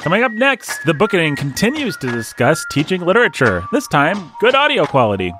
Coming up next, the Bookening continues to discuss teaching literature, this time, good audio quality.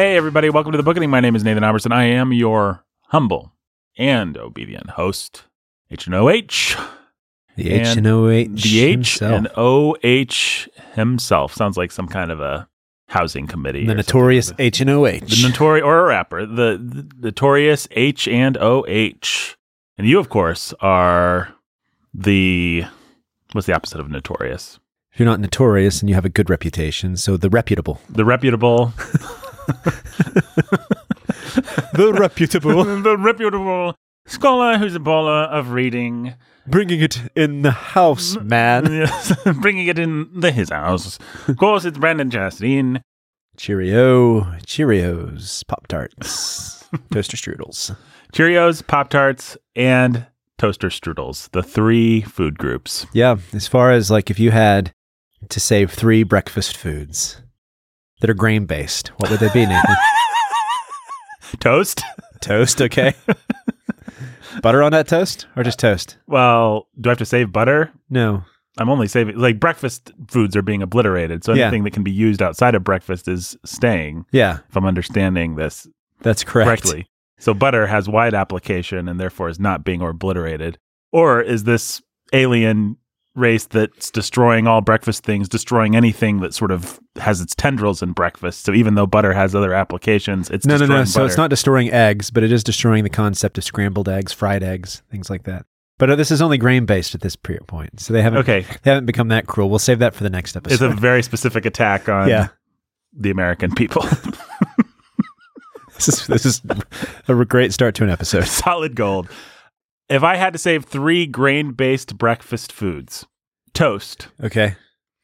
Hey, everybody, welcome to the Bookening. My name is Nathan Albertson. I am your humble and obedient host, H and O H. The H and O H. The H himself. and O H himself. Sounds like some kind of a housing committee. the notorious. H and O H. The notorious, or a rapper, the, the notorious H and O H. And you, of course, are the. What's the opposite of notorious? If you're not notorious and you have a good reputation, so the reputable. The reputable. the reputable. the reputable scholar who's a baller of reading. Bringing it in the house, mm. man. Yes, bringing it in the his house. Of course, it's Brandon Chastain. Cheerio, Cheerios, Pop Tarts, toaster strudels. Cheerios, Pop Tarts, and toaster strudels. The three food groups. Yeah, as far as like if you had to save three breakfast foods that are grain based, what would they be, Nathan? Toast. toast, okay. Butter on that toast or just toast? Well, do I have to save butter? No. I'm only saving like breakfast foods are being obliterated. So Yeah. anything that can be used outside of breakfast is staying. Yeah, If I'm understanding this that's correct. correctly. So butter has wide application and therefore is not being obliterated. Or is this alien race that's destroying all breakfast things, destroying anything that sort of has its tendrils in breakfast? So even though butter has other applications, it's no, no, no. So it's not destroying eggs, but it is destroying the concept of scrambled eggs, fried eggs, things like that. But uh, this is only grain based at this point, so they haven't Okay, they haven't become that cruel. We'll save that for the next episode. it's a very specific attack on yeah, the American people. this is this is a great start to an episode. Solid gold. If I had to save three grain-based breakfast foods, toast, Okay,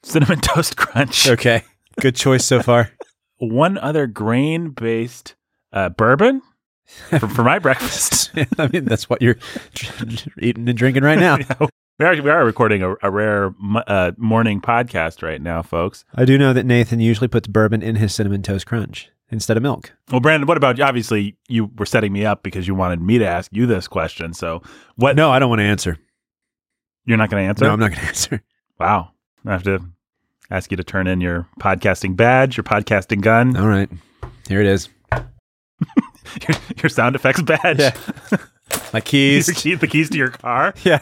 cinnamon toast crunch, okay, good choice so far. one other grain-based uh, bourbon for, for my breakfast. I mean, that's what you're eating and drinking right now. we are we are recording a, a rare uh, morning podcast right now, folks. I do know that Nathan usually puts bourbon in his cinnamon toast crunch instead of milk. Well, Brandon, what about you? obviously you were setting me up because you wanted me to ask you this question. So what? No, I don't want to answer. You're not going to answer. No, I'm not going to answer. Wow, I have to ask you to turn in your podcasting badge, your podcasting gun, All right, here it is. your, your sound effects badge. Yeah. My Your keys. key, the keys to your car, yeah,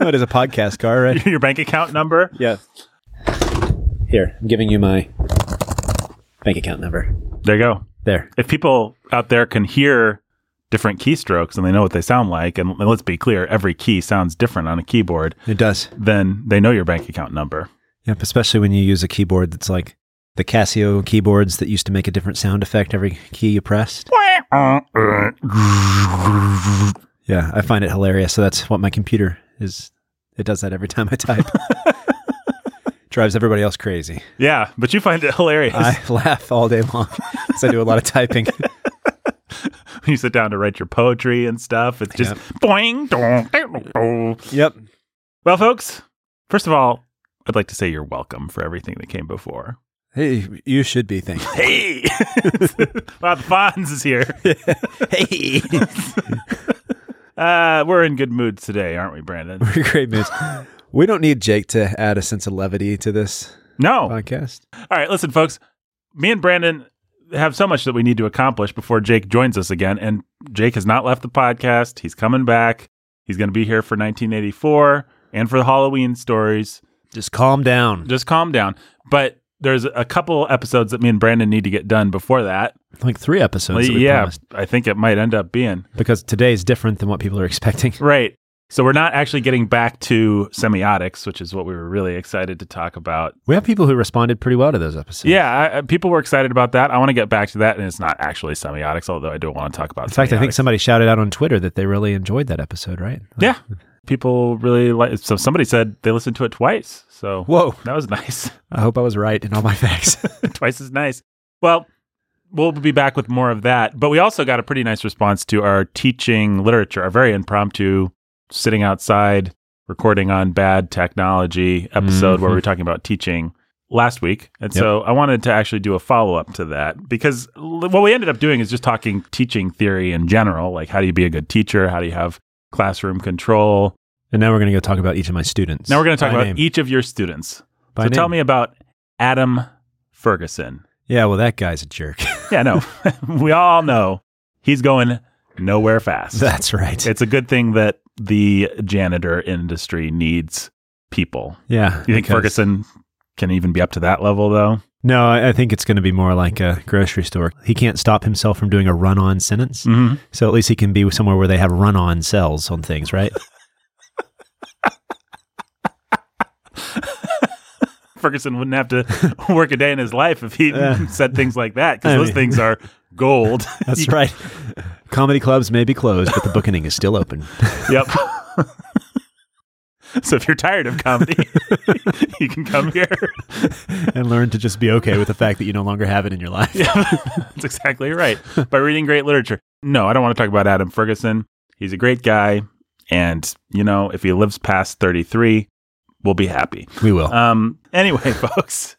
oh, it is a podcast car, right? your bank account number. Yeah. Here, I'm giving you my bank account number. There you go. There. If people out there can hear different keystrokes and they know what they sound like, and let's be clear, every key sounds different on a keyboard, It does. then they know your bank account number. Yep, especially when you use a keyboard that's like the Casio keyboards that used to make a different sound effect every key you pressed. Yeah, I find it hilarious. So that's what my computer is. It does that every time I type. Drives everybody else crazy. Yeah, but you find it hilarious I laugh all day long because I do a lot of typing. you sit down to write your poetry and stuff. It's just boing. dong, dong, dong. yep. Well, folks, first of all, I'd like to say you're welcome for everything that came before. Hey, you should be thankful. Hey, wow, the Fonz is here. hey, Uh, we're in good moods today, aren't we, Brandon? we're great moods. We don't need Jake to add a sense of levity to this No. podcast. All right, listen, folks. Me and Brandon have so much that we need to accomplish before Jake joins us again. And Jake has not left the podcast. He's coming back. He's going to be here for 1984 and for the Halloween stories. Just calm down. Just calm down. But there's a couple episodes that me and Brandon need to get done before that. Like three episodes. yeah, promised. I think it might end up being. because today is different than what people are expecting. Right. So we're not actually getting back to semiotics, which is what we were really excited to talk about. We have people who responded pretty well to those episodes. Yeah, I, people were excited about that. I want to get back to that, and it's not actually semiotics, although I do want to talk about. In fact, I think somebody shouted out on Twitter that they really enjoyed that episode, right? Yeah, people really like. So somebody said they listened to it twice. So Whoa. that was nice. I hope I was right in all my facts. twice as nice. Well, we'll be back with more of that. But we also got a pretty nice response to our teaching literature, our very impromptu sitting outside recording on bad technology episode where we were mm-hmm. talking about teaching last week. And Yep. so I wanted to actually do a follow up to that because l- what we ended up doing is just talking teaching theory in general. Like, how do you be a good teacher? How do you have classroom control? and now we're going to go talk about each of my students. Now we're going to talk By about name. each of your students. By so tell me about Adam Ferguson. Yeah, well, that guy's a jerk. Yeah, no, we all know he's going nowhere fast. That's right. It's a good thing that the janitor industry needs people. yeah. You think Ferguson can even be up to that level, though? No, I think it's going to be more like a grocery store. He can't stop himself from doing a run on sentence. Mm-hmm. So at least he can be somewhere where they have run on cells on things, right? Ferguson wouldn't have to work a day in his life if he Yeah. said things like that because those mean- things are gold. That's right. Comedy clubs may be closed, but the Bookening is still open. Yep. so if you're tired of comedy, you can come here. and learn to just be okay with the fact that you no longer have it in your life. Yeah, that's exactly right. By reading great literature. No, I don't want to talk about Adam Ferguson. He's a great guy. And, you know, if he lives past 33, we'll be happy. We will. Um, anyway, folks,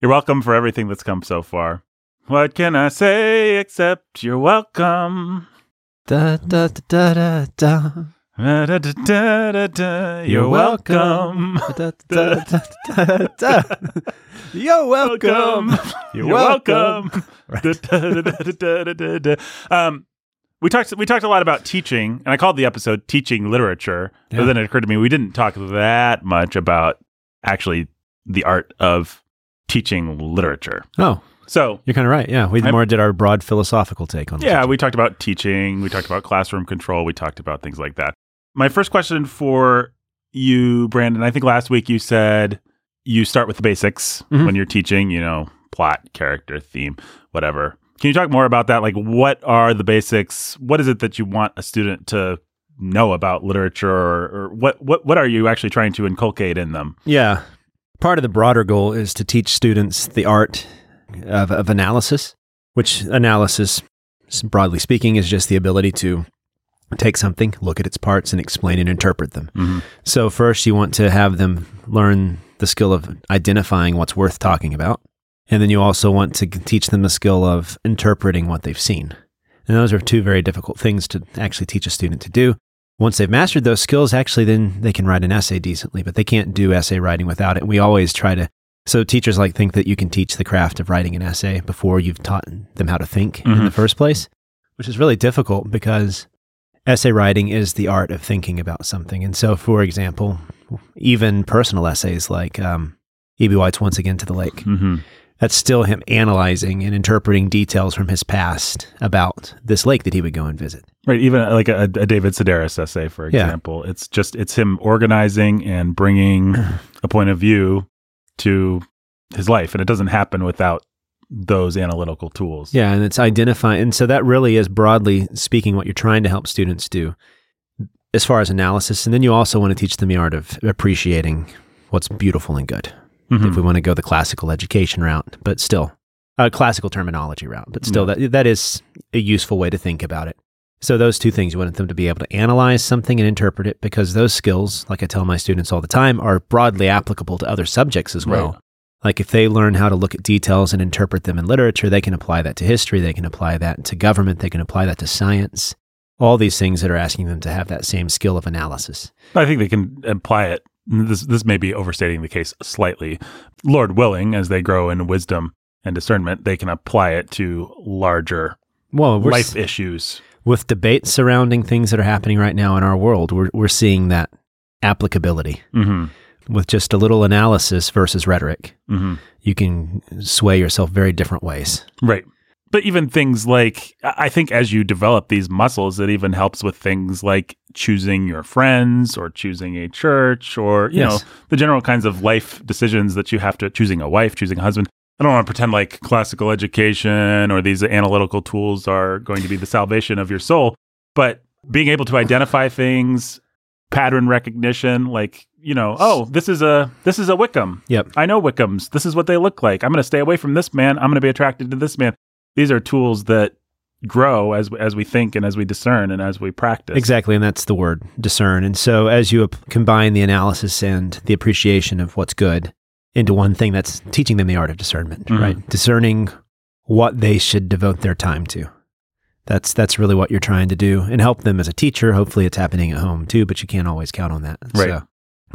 you're welcome for everything that's come so far. What can I say except you're welcome? Da, da, da, da, da, Da, da, da, da, da, da. You're, welcome. Da, da, da, da, da. You're welcome. You're, welcome. da, da, da, da, da, da. Um, we talked we talked a lot about teaching, and I called the episode "Teaching Literature." Yeah. But then it occurred to me we didn't talk that much about actually the art of teaching literature. Oh, So you're kind of right. Yeah, we I'm- more did our broad philosophical take on yeah, we talked about teaching, we talked about classroom control, we talked about things like that. My first question for you, Brandon, I think last week you said you start with the basics Mhm. when you're teaching, you know, plot, character, theme, whatever. Can you talk more about that? Like, what are the basics? What is it that you want a student to know about literature, or, or what, what, what are you actually trying to inculcate in them? Yeah. Part of the broader goal is to teach students the art of, of analysis, which analysis, broadly speaking, is just the ability to take something, look at its parts, and explain and interpret them. Mm-hmm. So, first, you want to have them learn the skill of identifying what's worth talking about. And then you also want to teach them the skill of interpreting what they've seen. And those are two very difficult things to actually teach a student to do. Once they've mastered those skills, actually, then they can write an essay decently, but they can't do essay writing without it. We always try to. So teachers like think that you can teach the craft of writing an essay before you've taught them how to think in Mhm. the first place, which is really difficult because essay writing is the art of thinking about something. And so, for example, even personal essays like um, E.B. White's Once Again to the Lake, Mm-hmm. that's still him analyzing and interpreting details from his past about this lake that he would go and visit. Right, even uh, like a, a David Sedaris essay, for Yeah. example, it's just it's him organizing and bringing a point of view to his life, and it doesn't happen without those analytical tools. Yeah, and it's identifying. And so that really is broadly speaking what you're trying to help students do as far as analysis. And then you also want to teach them the art of appreciating what's beautiful and good. Mhm. If we want to go the classical education route, but still a classical terminology route, but still that that is a useful way to think about it. So those two things you want them to be able to analyze something and interpret it because those skills, like I tell my students all the time, are broadly applicable to other subjects as well. Right. Like if they learn how to look at details and interpret them in literature, they can apply that to history, they can apply that to government, they can apply that to science. All these things that are asking them to have that same skill of analysis. I think they can apply it. This this may be overstating the case slightly. Lord willing, as they grow in wisdom and discernment, they can apply it to larger Well, life s- issues. With debates surrounding things that are happening right now in our world, we're, we're seeing that applicability hmm with just a little analysis versus rhetoric. hmm You can sway yourself very different ways. Right. but even things like I I think as you develop these muscles, it even helps with things like choosing your friends or choosing a church or you Yes. know the general kinds of life decisions that you have to choosing a wife, choosing a husband. I don't want to pretend like classical education or these analytical tools are going to be the salvation of your soul, but being able to identify things, pattern recognition, like you know, oh, this is a this is a Wickham. Yep. I know Wickhams. This is what they look like. I'm going to stay away from this man. I'm going to be attracted to this man. These are tools that grow as as we think and as we discern and as we practice. Exactly, and that's the word discern. And so, as you combine the analysis and the appreciation of what's good into one thing, that's teaching them the art of discernment, Mhm. right? Discerning what they should devote their time to. That's that's really what you're trying to do, and help them as a teacher. Hopefully, it's happening at home too, but you can't always count on that. Right. So,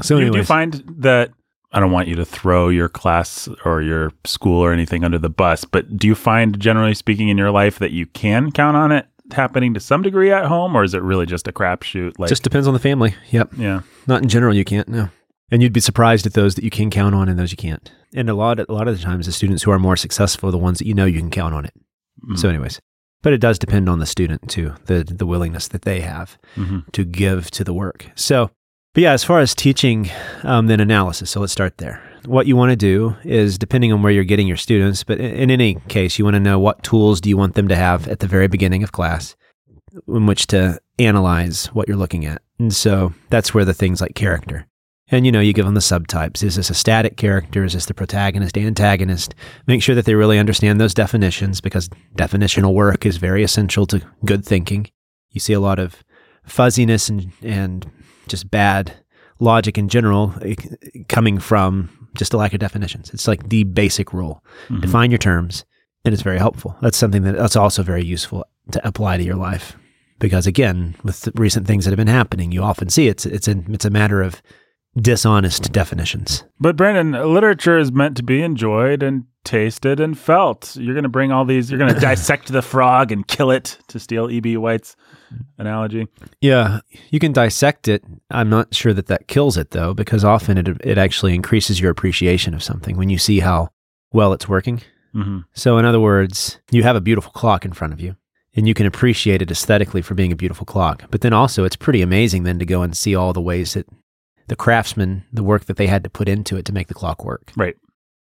so do, you- do you find that I don't want you to throw your class or your school or anything under the bus, but do you find generally speaking in your life that you can count on it happening to some degree at home or is it really just a crapshoot like just depends on the family. Yep. yeah. Not in general, you can't. No, and you'd be surprised at those that you can count on and those you can't. And a lot, a lot of the times, the students who are more successful are the ones that you know you can count on it. Mhm. So, anyways, but it does depend on the student too, the the willingness that they have Mhm. to give to the work. So, but yeah, as far as teaching, um, then analysis. So let's start there. What you want to do is, depending on where you're getting your students, but in, in any case, you want to know what tools do you want them to have at the very beginning of class, in which to analyze what you're looking at. And so that's where the things like character. And you know, you give them the subtypes. Is this a static character? Is this the protagonist, antagonist? Make sure that they really understand those definitions because definitional work is very essential to good thinking. You see a lot of fuzziness and, and just bad logic in general eh, coming from just a lack of definitions. It's like the basic rule. Mhm. Define your terms, and it's very helpful. That's something that that's also very useful to apply to your life because again, with the recent things that have been happening, you often see it's it's a it's a matter of dishonest definitions. But Brandon, literature is meant to be enjoyed and tasted and felt. You're going to bring all these. You're going to dissect the frog and kill it. To steal E.B. White's analogy. Yeah, you can dissect it. I'm not sure that that kills it though, because often it it actually increases your appreciation of something when you see how well it's working. hmm So, in other words, you have a beautiful clock in front of you, and you can appreciate it aesthetically for being a beautiful clock. But then also, it's pretty amazing then to go and see all the ways that the craftsman, the work that they had to put into it to make the clock work. Right.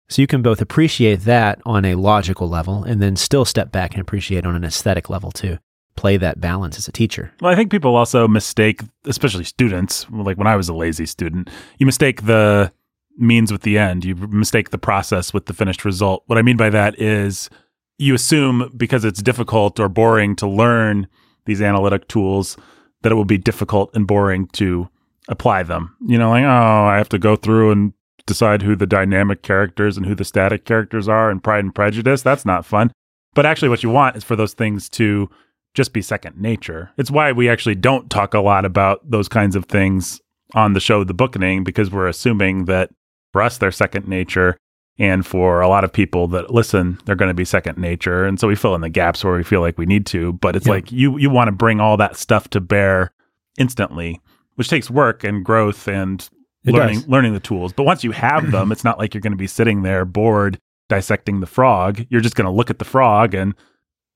So, you can both appreciate that on a logical level and then still step back and appreciate on an aesthetic level too. Play that balance as a teacher. Well, I think people also mistake, especially students. Like when I was a lazy student, you mistake the means with the end. You mistake the process with the finished result. What I mean by that is you assume because it's difficult or boring to learn these analytic tools that it will be difficult and boring to apply them. You know, like, oh, I have to go through and decide who the dynamic characters and who the static characters are in Pride and Prejudice. That's not fun. But actually, what you want is for those things to just be second nature. It's why we actually don't talk a lot about those kinds of things on the show The Bookening because we're assuming that for us they're second nature and for a lot of people that listen they're going to be second nature and so we fill in the gaps where we feel like we need to but it's Yeah. like you you want to bring all that stuff to bear instantly which takes work and growth and It learning does. learning the tools but once you have them it's not like you're going to be sitting there bored dissecting the frog you're just going to look at the frog and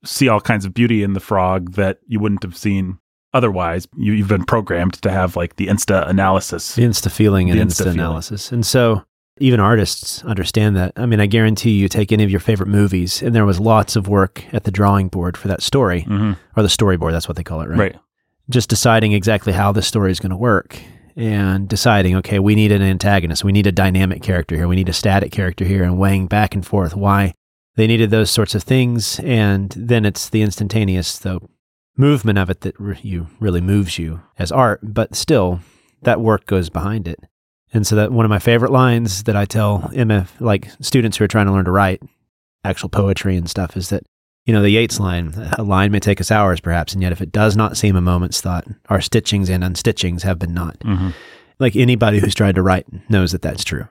see all kinds of beauty in the frog that you wouldn't have seen otherwise. You, you've been programmed to have like the insta analysis. The insta feeling and The insta insta feeling. analysis. And so even artists understand that. I mean, I guarantee you take any of your favorite movies, and there was lots of work at the drawing board for that story, Mhm. or the storyboard, that's what they call it, right? Right. Just deciding exactly how the story is going to work and deciding, okay, we need an antagonist, we need a dynamic character here, we need a static character here, and weighing back and forth why they needed those sorts of things. And then it's the instantaneous, movement of it that re- you really moves you as art, but still that work goes behind it. And so that one of my favorite lines that I tell MF like students who are trying to learn to write actual poetry and stuff is that you know the Yeats line a line may take us hours perhaps and yet if it does not seem a moment's thought our stitchings and unstitchings have been not. Mhm. like anybody who's tried to write knows that that's true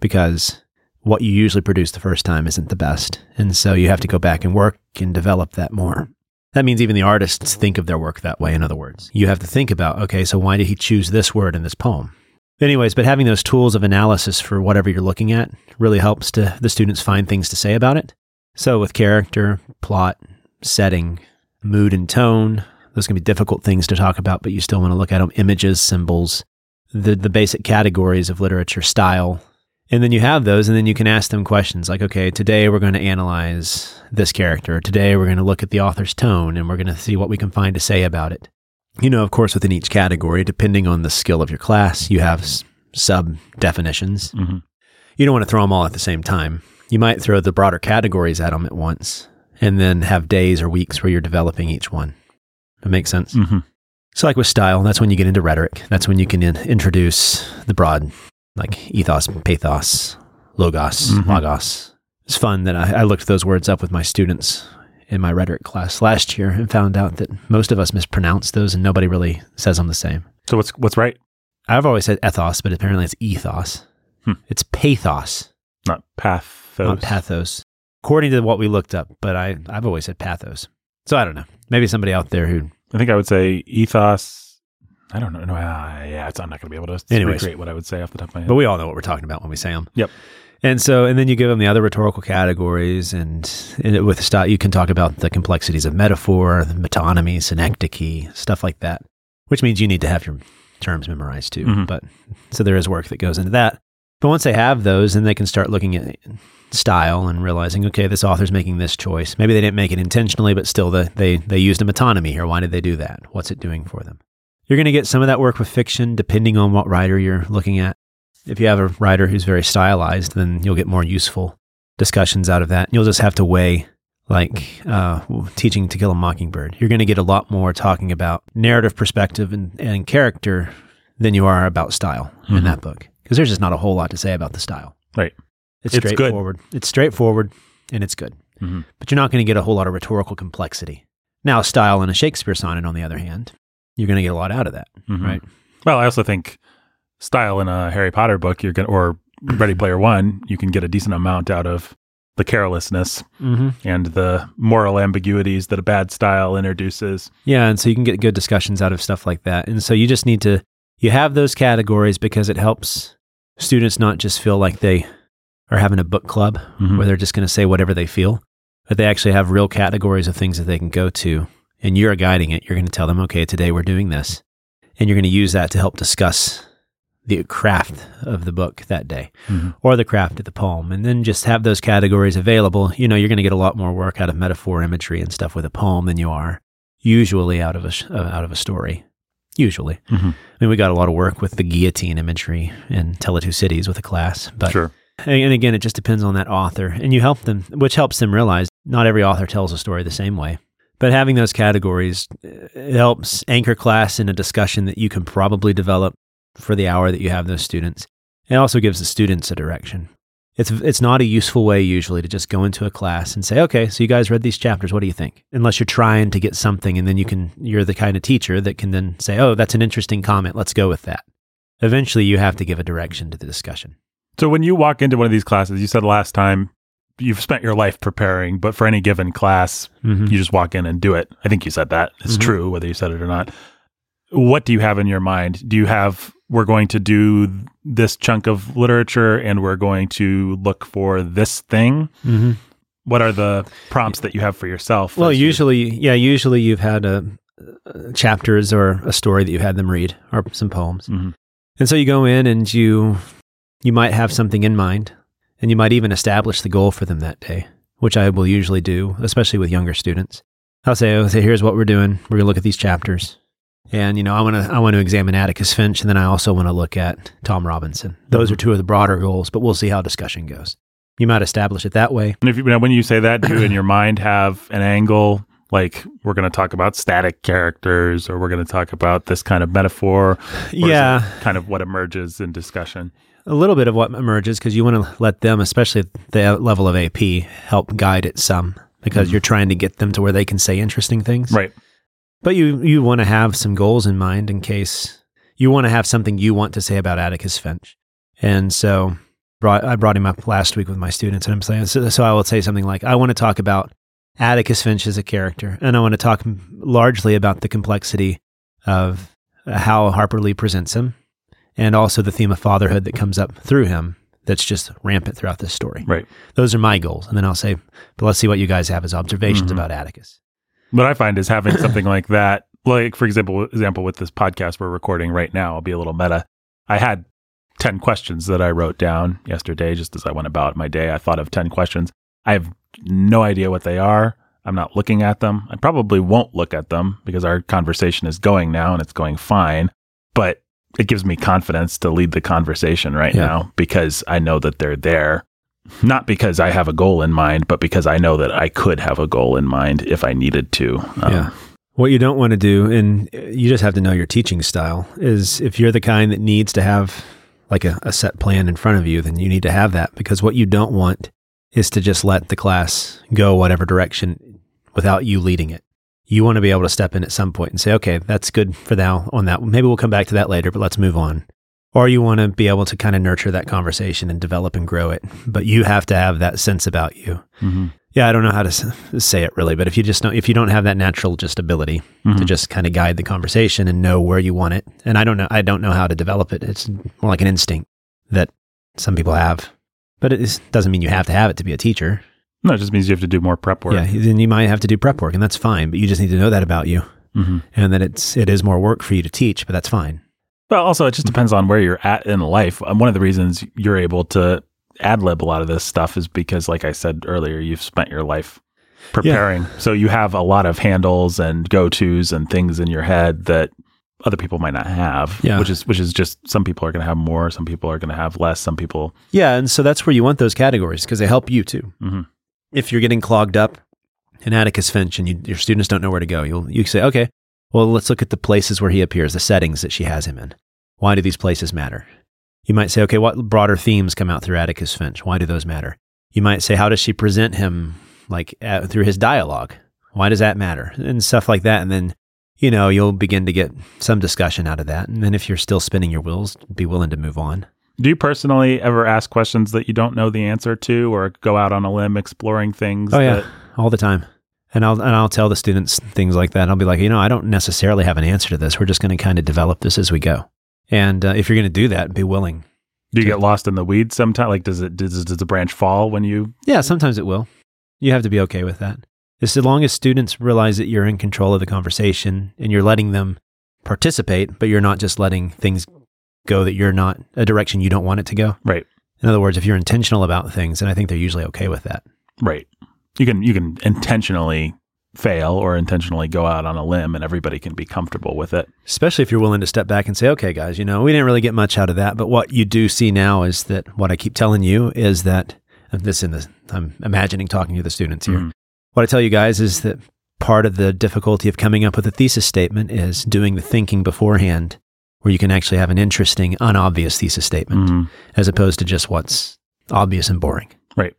because what you usually produce the first time isn't the best and so you have to go back and work and develop that more. That means even the artists think of their work that way in other words. You have to think about okay so why did he choose this word in this poem? Anyways but having those tools of analysis for whatever you're looking at really helps to the students find things to say about it So, with character, plot, setting, mood, and tone, those can be difficult things to talk about, but you still want to look at them images, symbols, the, the basic categories of literature, style. And then you have those, and then you can ask them questions like, okay, today we're going to analyze this character. Today we're going to look at the author's tone and we're going to see what we can find to say about it. You know, of course, within each category, depending on the skill of your class, you have s- sub definitions. Mhm. You don't want to throw them all at the same time. You might throw the broader categories at them at once and then have days or weeks where you're developing each one. That makes sense. Mhm. So, like with style, that's when you get into rhetoric. That's when you can in- introduce the broad, like ethos, pathos, logos, Mhm. logos. It's fun that I, I looked those words up with my students in my rhetoric class last year and found out that most of us mispronounce those and nobody really says them the same. So what's what's right? I've always said ethos, but apparently it's ethos. Hmm. It's pathos, Not pathos. not pathos, according to what we looked up. But I, I've always said pathos. So I don't know. Maybe somebody out there who I think I would say ethos. I don't know. No, uh, yeah, it's, I'm not going to be able to Anyways. recreate what I would say off the top of my head. But we all know what we're talking about when we say them. Yep. And so, and then you give them the other rhetorical categories, and, and with style, you can talk about the complexities of metaphor, the metonymy, synecdoche, stuff like that. Which means you need to have your terms memorized too. Mhm. But so there is work that goes into that. But once they have those, then they can start looking at style and realizing, okay, this author's making this choice. Maybe they didn't make it intentionally, but still, the, they they used a metonymy here. Why did they do that? What's it doing for them? You're going to get some of that work with fiction, depending on what writer you're looking at. If you have a writer who's very stylized, then you'll get more useful discussions out of that. You'll just have to weigh, like uh, teaching To Kill a Mockingbird. You're going to get a lot more talking about narrative perspective and, and character than you are about style in Mhm. that book, because there's just not a whole lot to say about the style. Right. It's, It's good. straightforward. It's straightforward, and it's good. Mhm. But you're not going to get a whole lot of rhetorical complexity. Now, style in a Shakespeare sonnet, on the other hand, you're going to get a lot out of that. Mhm. Right. Well, I also think style in a Harry Potter book, you're going or Ready Player One, you can get a decent amount out of the carelessness Mm-hmm. and the moral ambiguities that a bad style introduces. Yeah, and so you can get good discussions out of stuff like that. And so you just need to you have those categories because it helps students not just feel like they are having a book club Mhm. where they're just going to say whatever they feel, but they actually have real categories of things that they can go to. And you're guiding it. You're going to tell them, okay, today we're doing this. And you're going to use that to help discuss the craft of the book that day Mhm. or the craft of the poem. And then just have those categories available. You know, you're going to get a lot more work out of metaphor, imagery, and stuff with a poem than you are usually out of a, sh- uh, out of a story. Usually. Mhm. I mean, we got a lot of work with the guillotine imagery in Tale of Two Cities with a class, but sure. And again, it just depends on that author, and you help them, which helps them realize not every author tells a story the same way. But having those categories uh, helps anchor class in a discussion that you can probably develop for the hour that you have those students. It also gives the students a direction. It's it's not a useful way usually to just go into a class and say, okay, so you guys read these chapters. What do you think? Unless you're trying to get something, and then you can you're the kind of teacher that can then say, oh, that's an interesting comment. Let's go with that. Eventually, you have to give a direction to the discussion. So when you walk into one of these classes, you said last time you've spent your life preparing, but for any given class, Mm-hmm. you just walk in and do it. I think you said that. It's Mhm. true, whether you said it or not. What do you have in your mind? Do you have, we're going to do this chunk of literature and we're going to look for this thing? Mm-hmm. What are the prompts that you have for yourself? Well, as you- usually, yeah, usually you've had a, uh chapters or a story that you had them read or some poems, Mhm. and so you go in and you you might have something in mind, and you might even establish the goal for them that day, which I will usually do, especially with younger students. I'll say, say, here's what we're doing. We're gonna look at these chapters, and you know, I want to I want to examine Atticus Finch, and then I also want to look at Tom Robinson. Those are two of the broader goals, but we'll see how discussion goes. You might establish it that way. And if you, when you say that, do you in your mind have an angle like we're going to talk about static characters or we're going to talk about this kind of metaphor? Or yeah, kind of what emerges in discussion. A little bit of what emerges because you want to let them, especially the level of AP, help guide it some because Mhm. you're trying to get them to where they can say interesting things. Right. But you you want to have some goals in mind in case you want to have something you want to say about Atticus Finch. And so brought, I brought him up last week with my students, and I'm saying so, so I will say something like, I want to talk about Atticus Finch as a character, and I want to talk largely about the complexity of how Harper Lee presents him, and also the theme of fatherhood that comes up through him that's just rampant throughout this story. Right. Those are my goals. And then I'll say, but let's see what you guys have as observations Mhm. about Atticus. What I find is having something like that, like for example, example with this podcast we're recording right now, I'll be a little meta. I had 10 questions that I wrote down yesterday just as I went about my day. I thought of 10 questions. I have no idea what they are. I'm not looking at them. I probably won't look at them because our conversation is going now and it's going fine. But it gives me confidence to lead the conversation right Yeah. now because I know that they're there. Not because I have a goal in mind, but because I know that I could have a goal in mind if I needed to. Um, Yeah. What you don't want to do, and you just have to know your teaching style, is if you're the kind that needs to have like a, a set plan in front of you, then you need to have that because what you don't want is to just let the class go whatever direction without you leading it. You want to be able to step in at some point and say, okay, that's good for now on that. Maybe we'll come back to that later, but let's move on. Or you want to be able to kind of nurture that conversation and develop and grow it. But you have to have that sense about you. mhm, Yeah, I don't know how to say it really, but if you just don't, if you don't have that natural just ability to mhm. just kind of guide the conversation and know where you want it, and I don't know, I don't know how to develop it. It's more like an instinct that some people have, but it is, doesn't mean you have to have it to be a teacher. No, it just means you have to do more prep work. Yeah, then you might have to do prep work, and that's fine. But you just need to know that about you, Mhm. and that it's it is more work for you to teach, but that's fine. Well, also, it just depends on where you're at in life. Um, One of the reasons you're able to ad lib a lot of this stuff is because, like I said earlier, you've spent your life preparing. So you have a lot of handles and go tos and things in your head that other people might not have. Yeah. Which is which is just some people are going to have more, some people are going to have less, some people. Yeah, and so that's where you want those categories because they help you too. Mhm. If you're getting clogged up in Atticus Finch and you, your students don't know where to go, you'll you say, okay, well, let's look at the places where he appears, the settings that she has him in. Why do these places matter? You might say, okay, what broader themes come out through Atticus Finch? Why do those matter? You might say, how does she present him, like uh, through his dialogue? Why does that matter? And stuff like that. And then, you know, you'll begin to get some discussion out of that. And then if you're still spinning your wheels, be willing to move on. Do you personally ever ask questions that you don't know the answer to, or go out on a limb exploring things? Oh yeah, that- all the time. And I'll and I'll tell the students things like that. I'll be like, you know, I don't necessarily have an answer to this. We're just going to kind of develop this as we go. And uh, if you're going to do that, be willing. do you get lost in the weeds sometimes? Like, does it does, does the branch fall when you? Yeah, sometimes it will. You have to be okay with that. As long as students realize that you're in control of the conversation and you're letting them participate, but you're not just letting things go that you're not a direction you don't want it to go. Right. In other words, if you're intentional about things, and I think they're usually okay with that. Right. You can you can intentionally fail or intentionally go out on a limb and everybody can be comfortable with it. especially if you're willing to step back and say, okay, guys, you know, we didn't really get much out of that. But what you do see now is that what I keep telling you is that this in the, I'm imagining talking to the students here. Mhm. What I tell you guys is that part of the difficulty of coming up with a thesis statement is doing the thinking beforehand where you can actually have an interesting, unobvious thesis statement Mhm. as opposed to just what's obvious and boring. Right.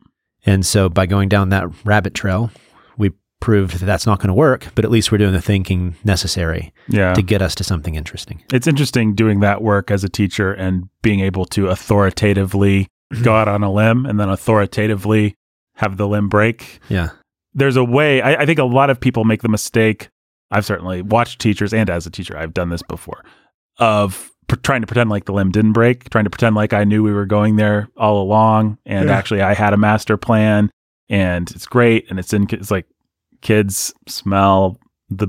And so by going down that rabbit trail, we proved that that's not going to work, but at least we're doing the thinking necessary Yeah. to get us to something interesting. It's interesting doing that work as a teacher and being able to authoritatively go out on a limb and then authoritatively have the limb break. Yeah. There's a way, I, I think a lot of people make the mistake. I've certainly watched teachers, and as a teacher, I've done this before, of pr- trying to pretend like the limb didn't break, trying to pretend like I knew we were going there all along, and Yeah. actually I had a master plan, and it's great, and it's in. It's like kids smell the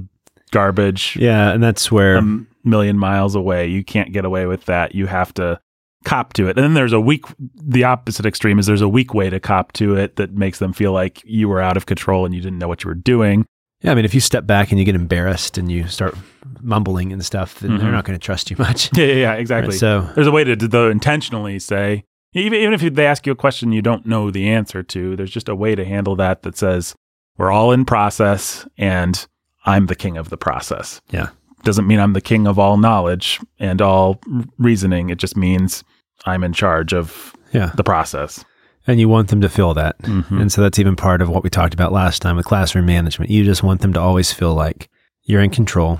garbage Yeah. And that's where, a million miles away. You can't get away with that. You have to cop to it. And then there's a weak, the opposite extreme is there's a weak way to cop to it that makes them feel like you were out of control and you didn't know what you were doing. Yeah, I mean, if you step back and you get embarrassed and you start mumbling and stuff, then Mhm. they're not going to trust you much. Yeah, yeah, yeah exactly. Right, so, there's a way to, though, intentionally say, even, even if they ask you a question you don't know the answer to, there's just a way to handle that that says, we're all in process and I'm the king of the process. Yeah. Doesn't mean I'm the king of all knowledge and all reasoning. It just means I'm in charge of yeah. the process. And you want them to feel that. Mhm. And so that's even part of what we talked about last time with classroom management. You just want them to always feel like you're in control.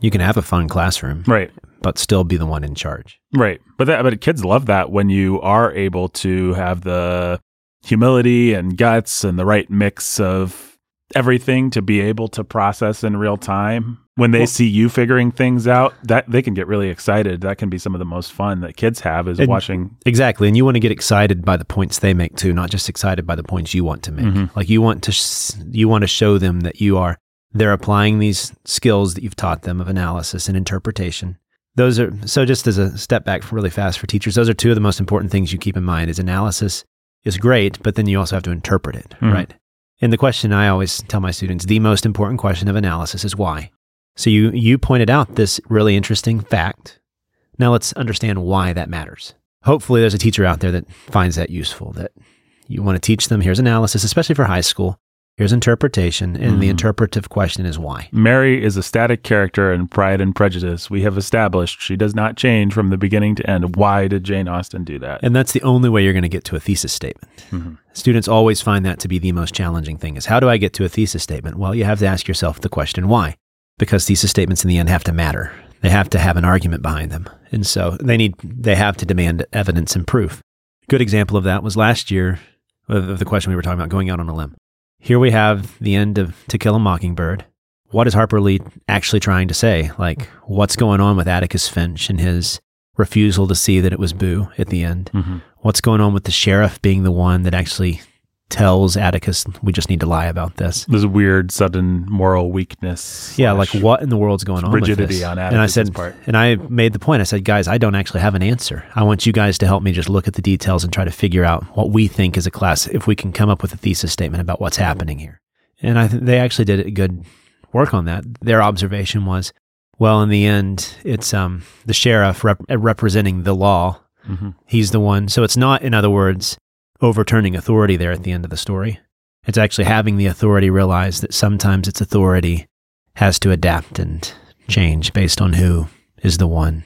You can have a fun classroom, Right. but still be the one in charge. Right. But that, but kids love that when you are able to have the humility and guts and the right mix of everything to be able to process in real time when they Well- see you figuring things out, that they can get really excited. That can be some of the most fun that kids have is watching. Exactly. And you want to get excited by the points they make too, not just excited by the points you want to make. Mhm. Like you want to sh- you want to show them that you are they're applying these skills that you've taught them of analysis and interpretation. Those are so just as a step back really fast for teachers, those are two of the most important things you keep in mind is analysis is great, but then you also have to interpret it, Mhm. right? And the question I always tell my students, the most important question of analysis is why. So you you pointed out this really interesting fact. Now let's understand why that matters. Hopefully there's a teacher out there that finds that useful that you want to teach them here's analysis, especially for high school. Here's interpretation, and the Mhm. interpretive question is why. Mary is a static character in Pride and Prejudice. We have established she does not change from the beginning to end. Why did Jane Austen do that? And that's the only way you're going to get to a thesis statement. Mhm. Students always find that to be the most challenging thing is how do I get to a thesis statement? Well, you have to ask yourself the question why? Because thesis statements in the end have to matter. They have to have an argument behind them. And so they need they have to demand evidence and proof. Good example of that was last year of the question we were talking about going out on a limb. Here we have the end of To Kill a Mockingbird. What is Harper Lee actually trying to say? Like what's going on with Atticus Finch and his refusal to see that it was Boo at the end? Mhm. what's going on with the sheriff being the one that actually tells Atticus, we just need to lie about this. This weird sudden moral weakness. Yeah, like what in the world's going on rigidity on and I said, part. and I made the point. I said, guys, I don't actually have an answer. I want you guys to help me just look at the details and try to figure out what we think as a class, if we can come up with a thesis statement about what's happening here. And I think they actually did a good work on that. Their observation was, well, in the end, it's um, the sheriff rep- representing the law Mhm. He's the one. So it's not, in other words, overturning authority there at the end of the story. It's actually having the authority realize that sometimes its authority has to adapt and change based on who is the one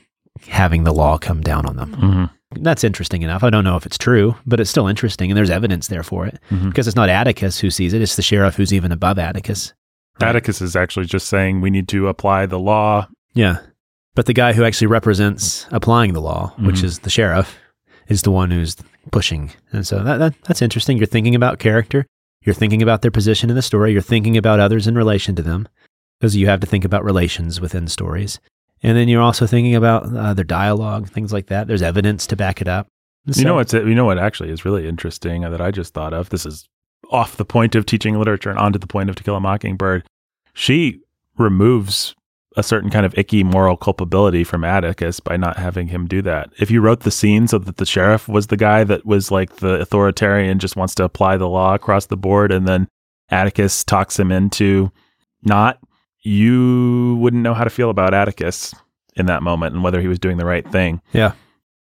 having the law come down on them. Mhm. That's interesting enough. I don't know if it's true, but it's still interesting and there's evidence there for it Mhm. because it's not Atticus who sees it, it's the sheriff who's even above Atticus. Right. Atticus is actually just saying we need to apply the law. Yeah. But the guy who actually represents applying the law, which Mhm. is the sheriff, is the one who's pushing. And so that, that that's interesting. You're thinking about character. You're thinking about their position in the story. You're thinking about others in relation to them because you have to think about relations within stories. And then you're also thinking about uh, their dialogue, things like that. There's evidence to back it up. And You know what's you know what actually is really interesting that I just thought of. This is off the point of teaching literature and onto the point of To Kill a Mockingbird. She removes a certain kind of icky moral culpability from Atticus by not having him do that. If you wrote the scene so that the sheriff was the guy that was like the authoritarian, just wants to apply the law across the board, and then Atticus talks him into not, you wouldn't know how to feel about Atticus in that moment and whether he was doing the right thing. Yeah.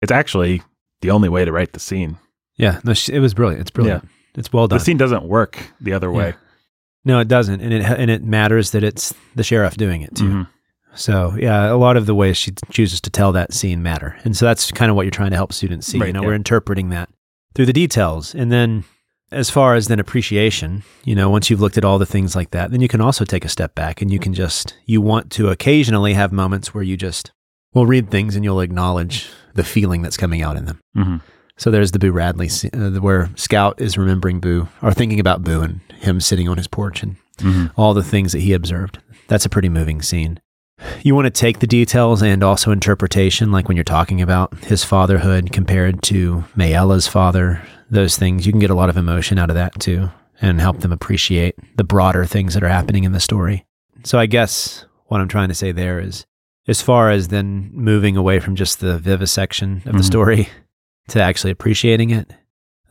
It's actually the only way to write the scene. Yeah. No, it was brilliant. It's brilliant. It's well done. The scene doesn't work the other way. Yeah. No, it doesn't, and it and it matters that it's the sheriff doing it too. Mhm. So yeah, a lot of the ways she chooses to tell that scene matter, and so that's kind of what you're trying to help students see. you know, yeah. we're interpreting that through the details, and then as far as then appreciation, you know, once you've looked at all the things like that, then you can also take a step back, and you can just you want to occasionally have moments where you just will read things and you'll acknowledge the feeling that's coming out in them. Mhm. So there's the Boo Radley, uh, where Scout is remembering Boo or thinking about Boo and him sitting on his porch and Mhm. all the things that he observed. That's a pretty moving scene. You want to take the details and also interpretation, like when you're talking about his fatherhood compared to Mayella's father, those things. You can get a lot of emotion out of that too and help them appreciate the broader things that are happening in the story. So I guess what I'm trying to say there is as far as then moving away from just the vivisection of the Mhm. story to actually appreciating it,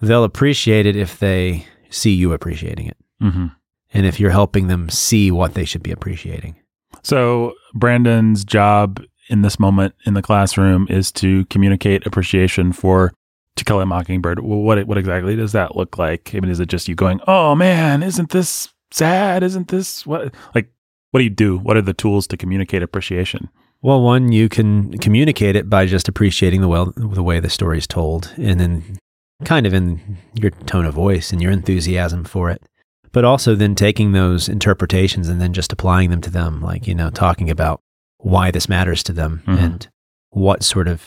they'll appreciate it if they see you appreciating it Mhm. and if you're helping them see what they should be appreciating. So Brandon's job in this moment in the classroom is to communicate appreciation for To Kill a Mockingbird. Well, what what exactly does that look like? I mean, is it just you going, "Oh man, isn't this sad? Isn't this what?" Like, what do you do? What are the tools to communicate appreciation? Well, one, you can communicate it by just appreciating the well the way the story is told, and then kind of in your tone of voice and your enthusiasm for it. But also then taking those interpretations and then just applying them to them, like, you know, talking about why this matters to them Mhm. and what sort of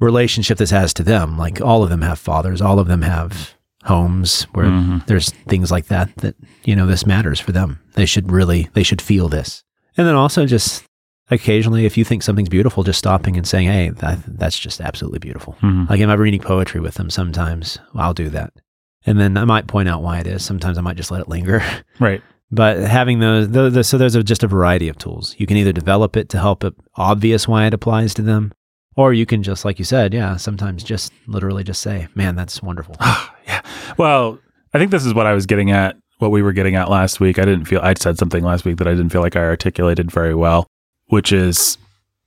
relationship this has to them. Like all of them have fathers, all of them have homes where Mhm. there's things like that that, you know, this matters for them. They should really they should feel this. And then also just occasionally, if you think something's beautiful, just stopping and saying, "Hey, that, that's just absolutely beautiful." Mhm. Like, if I'm reading poetry with them, sometimes I'll do that, and then I might point out why it is. Sometimes I might just let it linger. Right. But having those, those, those- so there's a, just a variety of tools. You can either develop it to help it obvious why it applies to them, or you can just, like you said, yeah, sometimes just literally just say, "Man, that's wonderful." yeah. Well, I think this is what I was getting at, what we were getting at last week. I didn't feel, I said something last week that I didn't feel like I articulated very well, which is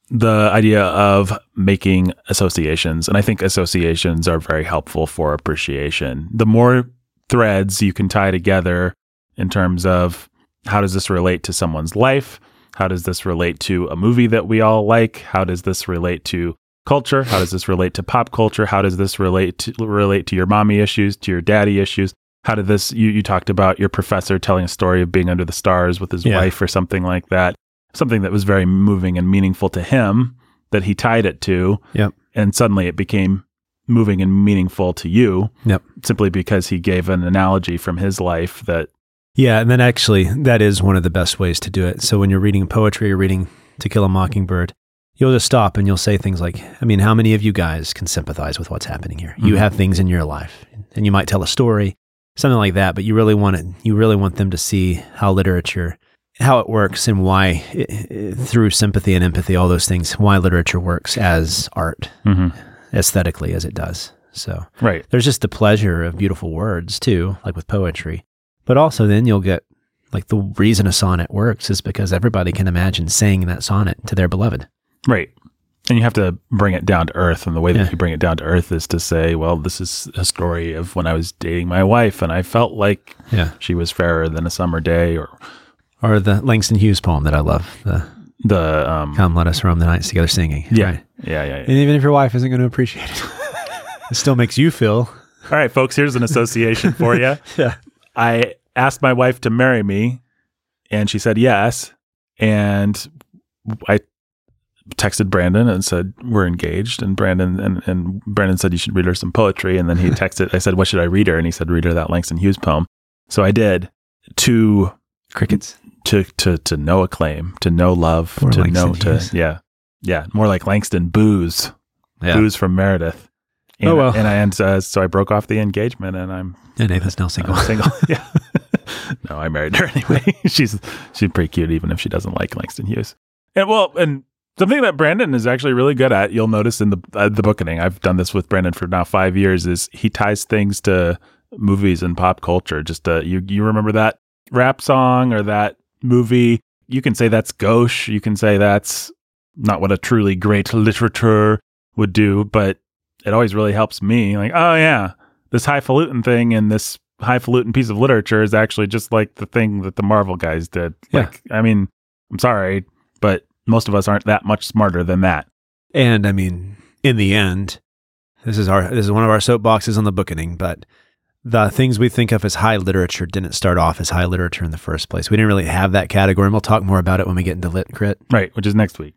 the idea of making associations. And I think associations are very helpful for appreciation. The more threads you can tie together in terms of how does this relate to someone's life? How does this relate to a movie that we all like? How does this relate to culture? How does this relate to pop culture? How does this relate to relate to your mommy issues, to your daddy issues? How did this you, you talked about your professor telling a story of being under the stars with his Yeah. wife or something like that. Something that was very moving and meaningful to him that he tied it to. Yep. And suddenly it became moving and meaningful to you Yep. simply because he gave an analogy from his life that Yeah, and then actually, that is one of the best ways to do it. So when you're reading poetry or reading To Kill a Mockingbird, you'll just stop and you'll say things like, I mean, how many of you guys can sympathize with what's happening here? You Mhm. have things in your life, and you might tell a story, something like that, but you really want it, you really want them to see how literature, how it works and why, i i through sympathy and empathy, all those things, why literature works as art, mm-hmm. aesthetically as it does. So right. there's just the pleasure of beautiful words too, like with poetry. But also then you'll get like the reason a sonnet works is because everybody can imagine saying that sonnet to their beloved. Right. And you have to bring it down to earth. And the way that Yeah. you bring it down to earth is to say, well, this is a story of when I was dating my wife and I felt like Yeah. she was fairer than a summer day or Or the Langston Hughes poem that I love, the the, um, Come Let Us Roam the Nights Together Singing. yeah, Right. yeah, yeah, yeah. And even if your wife isn't going to appreciate it, it still makes you feel. All right, folks, here's an association for you. Yeah. I asked my wife to marry me and she said yes. And I texted Brandon and said, We're engaged. And Brandon and, and Brandon said you should read her some poetry. And then he texted, I said, What should I read her? And he said, Read her that Langston Hughes poem. So I did to Crickets. To to to know acclaim, to know love, More to Langston know to Hughes. yeah. Yeah. More like Langston booze. Yeah. Booze from Meredith. And, Oh, well. and I and uh, so I broke off the engagement and I'm And Nathan's now single. I'm single. yeah. no, I married her anyway. she's she's pretty cute, even if she doesn't like Langston Hughes. And well, and something that Brandon is actually really good at, you'll notice in the uh, the bookening. I've done this with Brandon for now five years. Is he ties things to movies and pop culture? Just uh, you you remember that rap song or that movie? You can say that's gauche. You can say that's not what a truly great literature would do, but it always really helps me. Like, oh yeah, this highfalutin thing and this highfalutin piece of literature is actually just like the thing that the Marvel guys did. Yeah. Like, I mean, I'm sorry, but most of us aren't that much smarter than that. And I mean, in the end, this is our this is one of our soapboxes on the bookening, but the things we think of as high literature didn't start off as high literature in the first place. We didn't really have that category, and we'll talk more about it when we get into lit crit. Right, which is next week.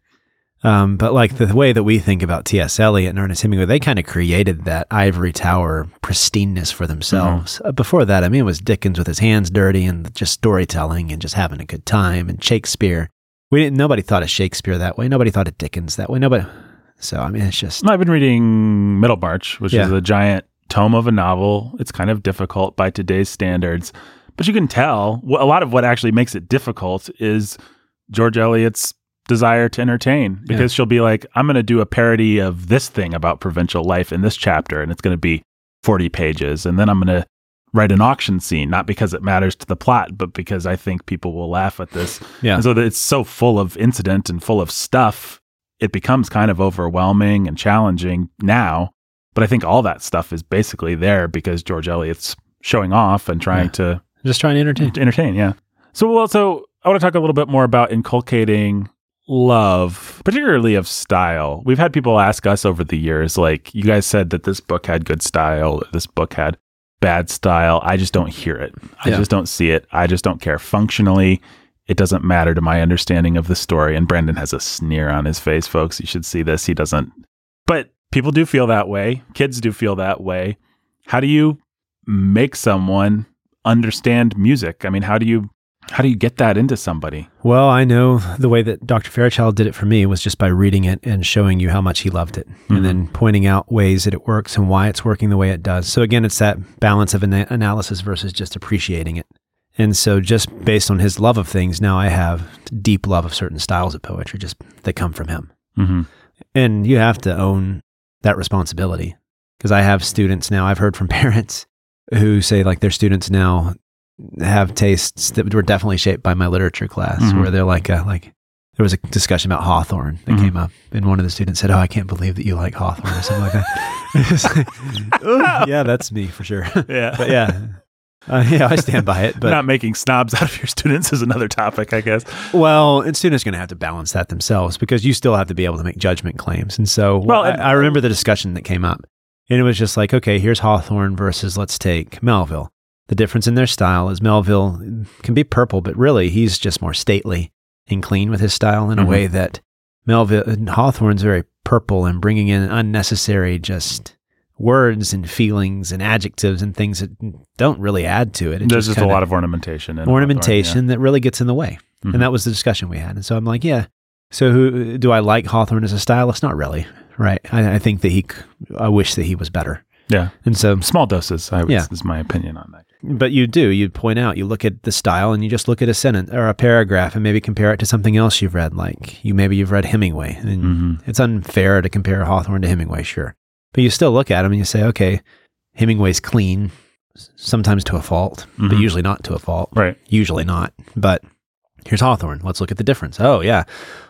Um, but like the way that we think about T.S. Eliot and Ernest Hemingway, they kind of created that ivory tower pristineness for themselves. Uh, before that, I mean, it was Dickens with his hands dirty and just storytelling and just having a good time, and Shakespeare. We didn't. Nobody thought of Shakespeare that way. Nobody thought of Dickens that way. Nobody. So I mean, it's just I've been reading Middlemarch, which is a giant tome of a novel. It's kind of difficult by today's standards, but you can tell a lot of what actually makes it difficult is George Eliot's desire to entertain because she'll be like, I'm going to do a parody of this thing about provincial life in this chapter, and it's going to be 40 pages. And then I'm going to write an auction scene, not because it matters to the plot, but because I think people will laugh at this. yeah. And so that it's so full of incident and full of stuff, it becomes kind of overwhelming and challenging now. But I think all that stuff is basically there because George Eliot's showing off and trying Yeah. to just trying to entertain. to entertain. Yeah. So well, so I want to talk a little bit more about inculcating love, particularly of style. We've had people ask us over the years, like, you guys said that this book had good style, this book had bad style. I just don't hear it. I Yeah. just don't see it. I just don't care. Functionally, it doesn't matter to my understanding of the story. And Brandon has a sneer on his face, folks. You should see this. He doesn't. But people do feel that way. Kids do feel that way. How do you make someone understand music? I mean, how do you How do you get that into somebody? Well, I know the way that Dr. Fairchild did it for me was just by reading it and showing you how much he loved it Mm-hmm. and then pointing out ways that it works and why it's working the way it does. So again, it's that balance of ana- analysis versus just appreciating it. And so just based on his love of things, now I have deep love of certain styles of poetry just that come from him. Mm-hmm. And you have to own that responsibility because I have students now, I've heard from parents who say like their students now have tastes that were definitely shaped by my literature class Mhm. where they're like, uh, like, there was a discussion about Hawthorne that Mhm. came up, and one of the students said, "Oh, I can't believe that you like Hawthorne or something like that." Like, "Oh, yeah, that's me for sure. Yeah. but yeah, uh, yeah, I stand by it. But Not making snobs out of your students is another topic, I guess. well, and students are going to have to balance that themselves because you still have to be able to make judgment claims. And so, Well, I, and- I remember the discussion that came up, and it was just like, okay, here's Hawthorne versus let's take Melville. The difference in their style is Melville can be purple, but really he's just more stately and clean with his style in Mhm. a way that Melville and Hawthorne's very purple and bringing in unnecessary just words and feelings and adjectives and things that don't really add to it. It There's just a lot of ornamentation. Ornamentation that really gets in the way. Mhm. And that was the discussion we had. And so I'm like, yeah. So who do I like Hawthorne as a stylist? Not really. Right. I, I think that he, I wish that he was better. Yeah. And so. Small doses, I would, Yeah. is my opinion on that. but you do, you point out, you look at the style and you just look at a sentence or a paragraph and maybe compare it to something else you've read. Like you, maybe you've read Hemingway and hmm it's unfair to compare Hawthorne to Hemingway, sure. But you still look at him and you say, okay, Hemingway's clean, sometimes to a fault, but Mhm. usually not to a fault. Right. Usually not. But here's Hawthorne. Let's look at the difference. Oh, yeah.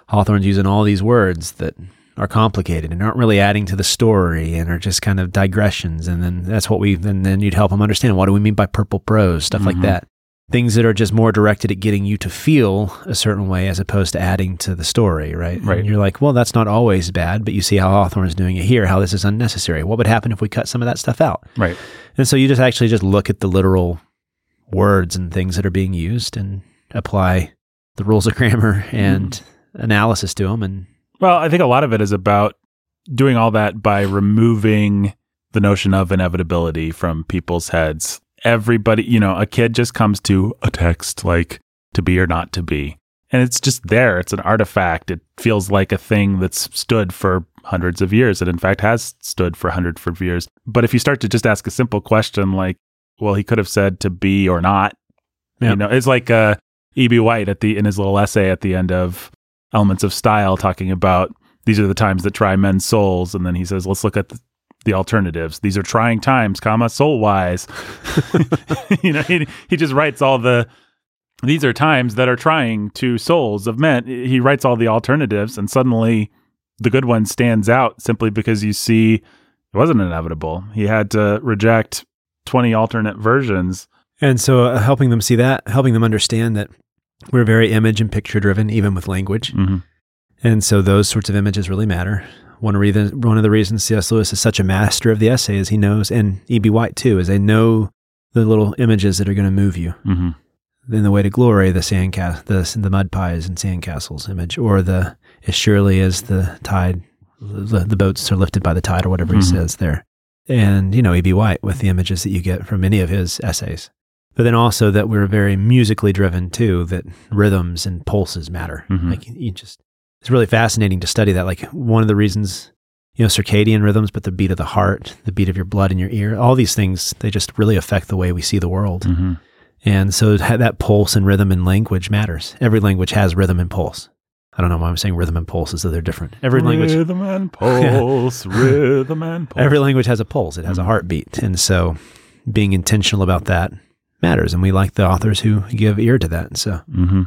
Hawthorne's using all these words that are complicated and aren't really adding to the story and are just kind of digressions. And then that's what we, then, then you'd help them understand what do we mean by purple prose, stuff like Mhm. that. Things that are just more directed at getting you to feel a certain way as opposed to adding to the story, right? Right. And you're like, well, that's not always bad, but you see how Hawthorne's doing it here, how this is unnecessary. What would happen if we cut some of that stuff out? Right. And so you just actually just look at the literal words and things that are being used and apply the rules of grammar and mm-hmm. analysis to them. And Well, I think a lot of it is about doing all that by removing the notion of inevitability from people's heads. Everybody, you know, a kid just comes to a text like to be or not to be. And it's just there. It's an artifact. It feels like a thing that's stood for hundreds of years. It in fact has stood for hundreds of years. But if you start to just ask a simple question like, well, he could have said to be or not, Yeah. you know, it's like uh, E.B. White at the in his little essay at the end of Elements of Style talking about these are the times that try men's souls, and then he says, let's look at the, the alternatives. These are trying times, comma soul wise. you know, he he just writes all the these are times that are trying to souls of men. He writes all the alternatives, and suddenly the good one stands out simply because you see it wasn't inevitable. He had to reject twenty alternate versions. and so uh, helping them see that, helping them understand that we're very image and picture driven, even with language. Mm-hmm. And so those sorts of images really matter. One of, reason, one of the reasons C.S. Lewis is such a master of the essay is he knows, and E.B. White too, is they know the little images that are going to move you. Mm-hmm. in the way to glory, the sand ca- the the mud pies and sandcastles image, or the as surely as the tide, the, the boats are lifted by the tide, or whatever Mhm. he says there. And you know, E.B. White with the images that you get from any of his essays. But then also that we're very musically driven too. That rhythms and pulses matter. Mhm. Like you just, it's really fascinating to study that. Like one of the reasons. You know, circadian rhythms, but the beat of the heart, the beat of your blood in your ear, all these things, they just really affect the way we see the world. Mm-hmm. And so that pulse and rhythm and language matters. Every language has rhythm and pulse. I don't know why I'm saying rhythm and pulse is that they're different. Every language, Rhythm and pulse, rhythm and pulse. every language has a pulse. It has a Mhm. heartbeat, and so being intentional about that matters. And we like the authors who give ear to that. And so, mm-hmm.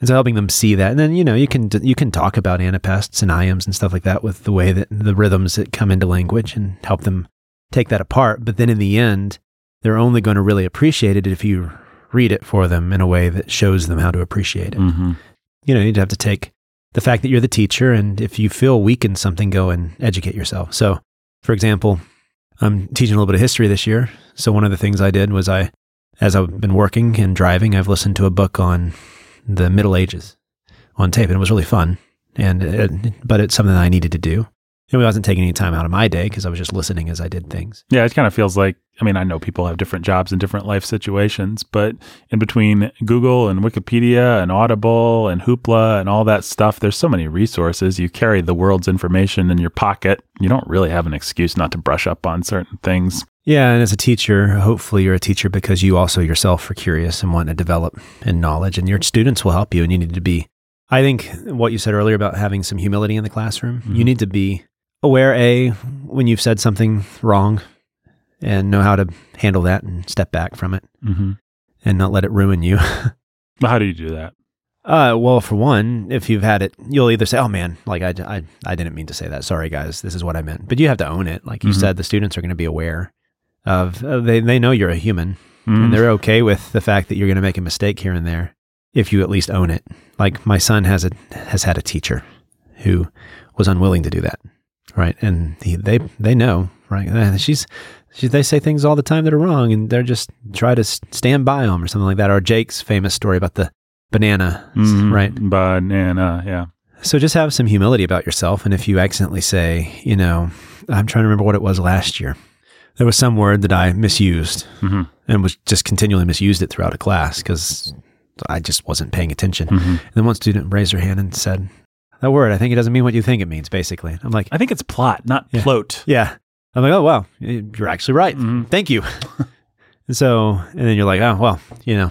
And so helping them see that, and then you know you can you can talk about anapests and iambs and stuff like that with the way that the rhythms that come into language and help them take that apart. But then in the end, they're only going to really appreciate it if you read it for them in a way that shows them how to appreciate it. Mm-hmm. you know, you'd have to take the fact that you're the teacher, and if you feel weak in something, go and educate yourself. So, for example, I'm teaching a little bit of history this year. So, one of the things I did was I, as I've been working and driving, I've listened to a book on the Middle Ages on tape, and it was really fun. And it, but it's something I needed to do. It wasn't taking any time out of my day because I was just listening as I did things. Yeah, it kind of feels like, I mean, I know people have different jobs and different life situations, but in between Google and Wikipedia and Audible and Hoopla and all that stuff, there's so many resources. You carry the world's information in your pocket. You don't really have an excuse not to brush up on certain things. Yeah, and as a teacher, hopefully you're a teacher because you also yourself are curious and want to develop in knowledge, and your students will help you. And you need to be, I think, what you said earlier about having some humility in the classroom. Mhm. You need to be aware, a when you've said something wrong, and know how to handle that and step back from it Mm-hmm. and not let it ruin you. How do you do that? Uh, well, for one, if you've had it, you'll either say, "Oh man, like I, I, I didn't mean to say that. Sorry, guys. This is what I meant." But you have to own it. Like you Mhm. said, the students are going to be aware of. Uh, they they know you're a human, Mm. and they're okay with the fact that you're going to make a mistake here and there if you at least own it. Like my son has a has had a teacher who was unwilling to do that, right? And he, they they know, right? Uh, She's she, they say things all the time that are wrong, and they're just try to stand by them or something like that. Or Jake's famous story about the banana, Mhm. right? Banana, yeah. So just have some humility about yourself. And if you accidentally say, you know, I'm trying to remember what it was last year, there was some word that I misused hmm and was just continually misused it throughout a class because I just wasn't paying attention. hmm And then one student raised her hand and said, That word, I think it doesn't mean what you think it means, basically. I'm like, I think it's plot, not Yeah. float. Yeah. I'm like, Oh, wow, you're actually right. Mhm. Thank you. and so, and then you're like, Oh, well, you know,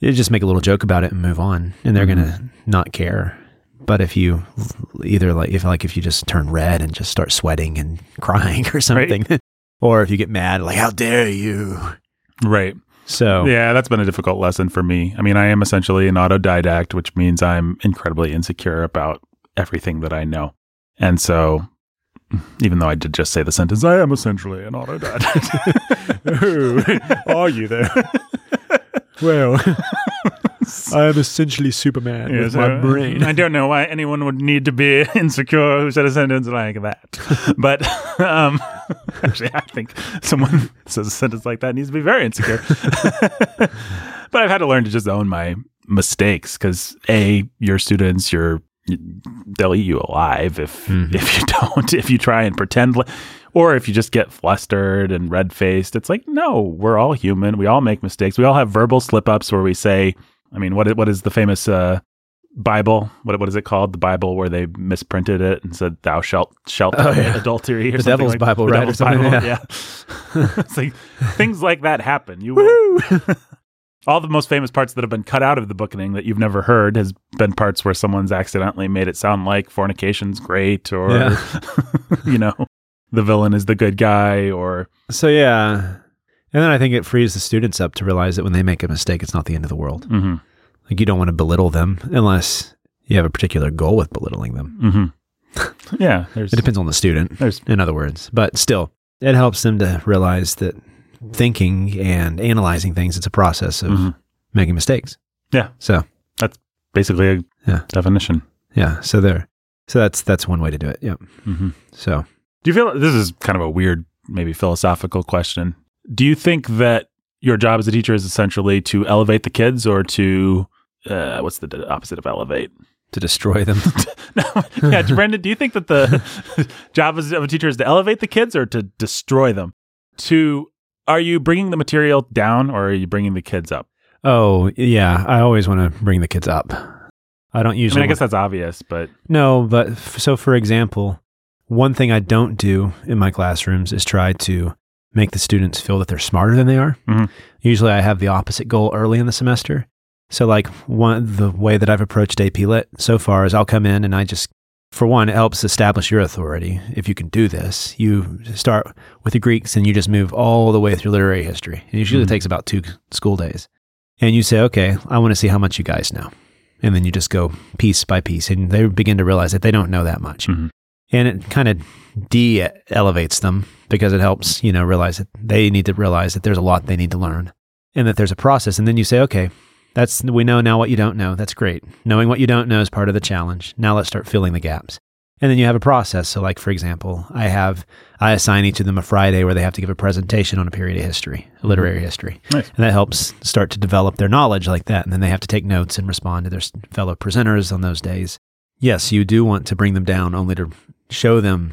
you just make a little joke about it and move on, and they're Mhm. going to not care. But if you either like, if like, if you just turn red and just start sweating and crying or something, or if you get mad, like, How dare you? Right. So, Yeah, that's been a difficult lesson for me. I mean, I am essentially an autodidact, which means I'm incredibly insecure about everything that I know. And so, even though I did just say the sentence, I am essentially an autodidact. are you there? well, I am essentially Superman Yeah, so, I don't know why anyone would need to be insecure who said a sentence like that. But um, actually, I think someone says a sentence like that needs to be very insecure. but I've had to learn to just own my mistakes because a your students, your they'll eat you alive if Mhm. if you don't if you try and pretend li- or if you just get flustered and red faced it's like no we're all human. We all make mistakes. We all have verbal slip ups where we say i mean what what is the famous uh bible? What what is it called? The bible where they misprinted it and said thou shalt shalt Oh, yeah. adultery or The something Devil's like- Bible, right, or Devil's something, Bible, yeah. yeah. It's like things like that happen. You will all the most famous parts that have been cut out of the Bookening that you've never heard has been parts where someone's accidentally made it sound like fornication's great or Yeah. you know the villain is the good guy or So yeah, and then I think it frees the students up to realize that when they make a mistake, it's not the end of the world. mhm Like you don't want to belittle them unless you have a particular goal with belittling them. mhm yeah there's It depends on the student, there's in other words, but still, it helps them to realize that thinking and analyzing things it's a process of Mhm. making mistakes. Yeah. So that's basically a Yeah. definition yeah, so there, so that's that's one way to do it. Yep. hmm So Do you feel this is kind of a weird, maybe philosophical question? Do you think that your job as a teacher is essentially to elevate the kids, or to uh, what's the opposite of elevate? to destroy them. no, yeah, Brendan. Do you think that the job as- of a teacher is to elevate the kids or to destroy them? To are you bringing the material down, or are you bringing the kids up? oh yeah, I always want to bring the kids up. I don't I usually. mean, I guess that's obvious, but No, but f- so for example, one thing I don't do in my classrooms is try to make the students feel that they're smarter than they are. Mhm. Usually I have the opposite goal early in the semester. So like one the way that I've approached AP Lit so far is I'll come in and I just for one, it helps establish your authority. If you can do this, you start with the Greeks and you just move all the way through literary history. It usually Mhm. takes about two school days. And you say, okay, I want to see how much you guys know. And then you just go piece by piece and they begin to realize that they don't know that much. Mhm. And it kind of de elevates them because it helps, you know, realize that they need to realize that there's a lot they need to learn and that there's a process. And then you say, okay, that's, we know now what you don't know. That's great. Knowing what you don't know is part of the challenge. Now let's start filling the gaps. And then you have a process. So, like, for example, I have, I assign each of them a Friday where they have to give a presentation on a period of history, literary history. Nice. And that helps start to develop their knowledge like that. And then they have to take notes and respond to their fellow presenters on those days. Yes, you do want to bring them down only to show them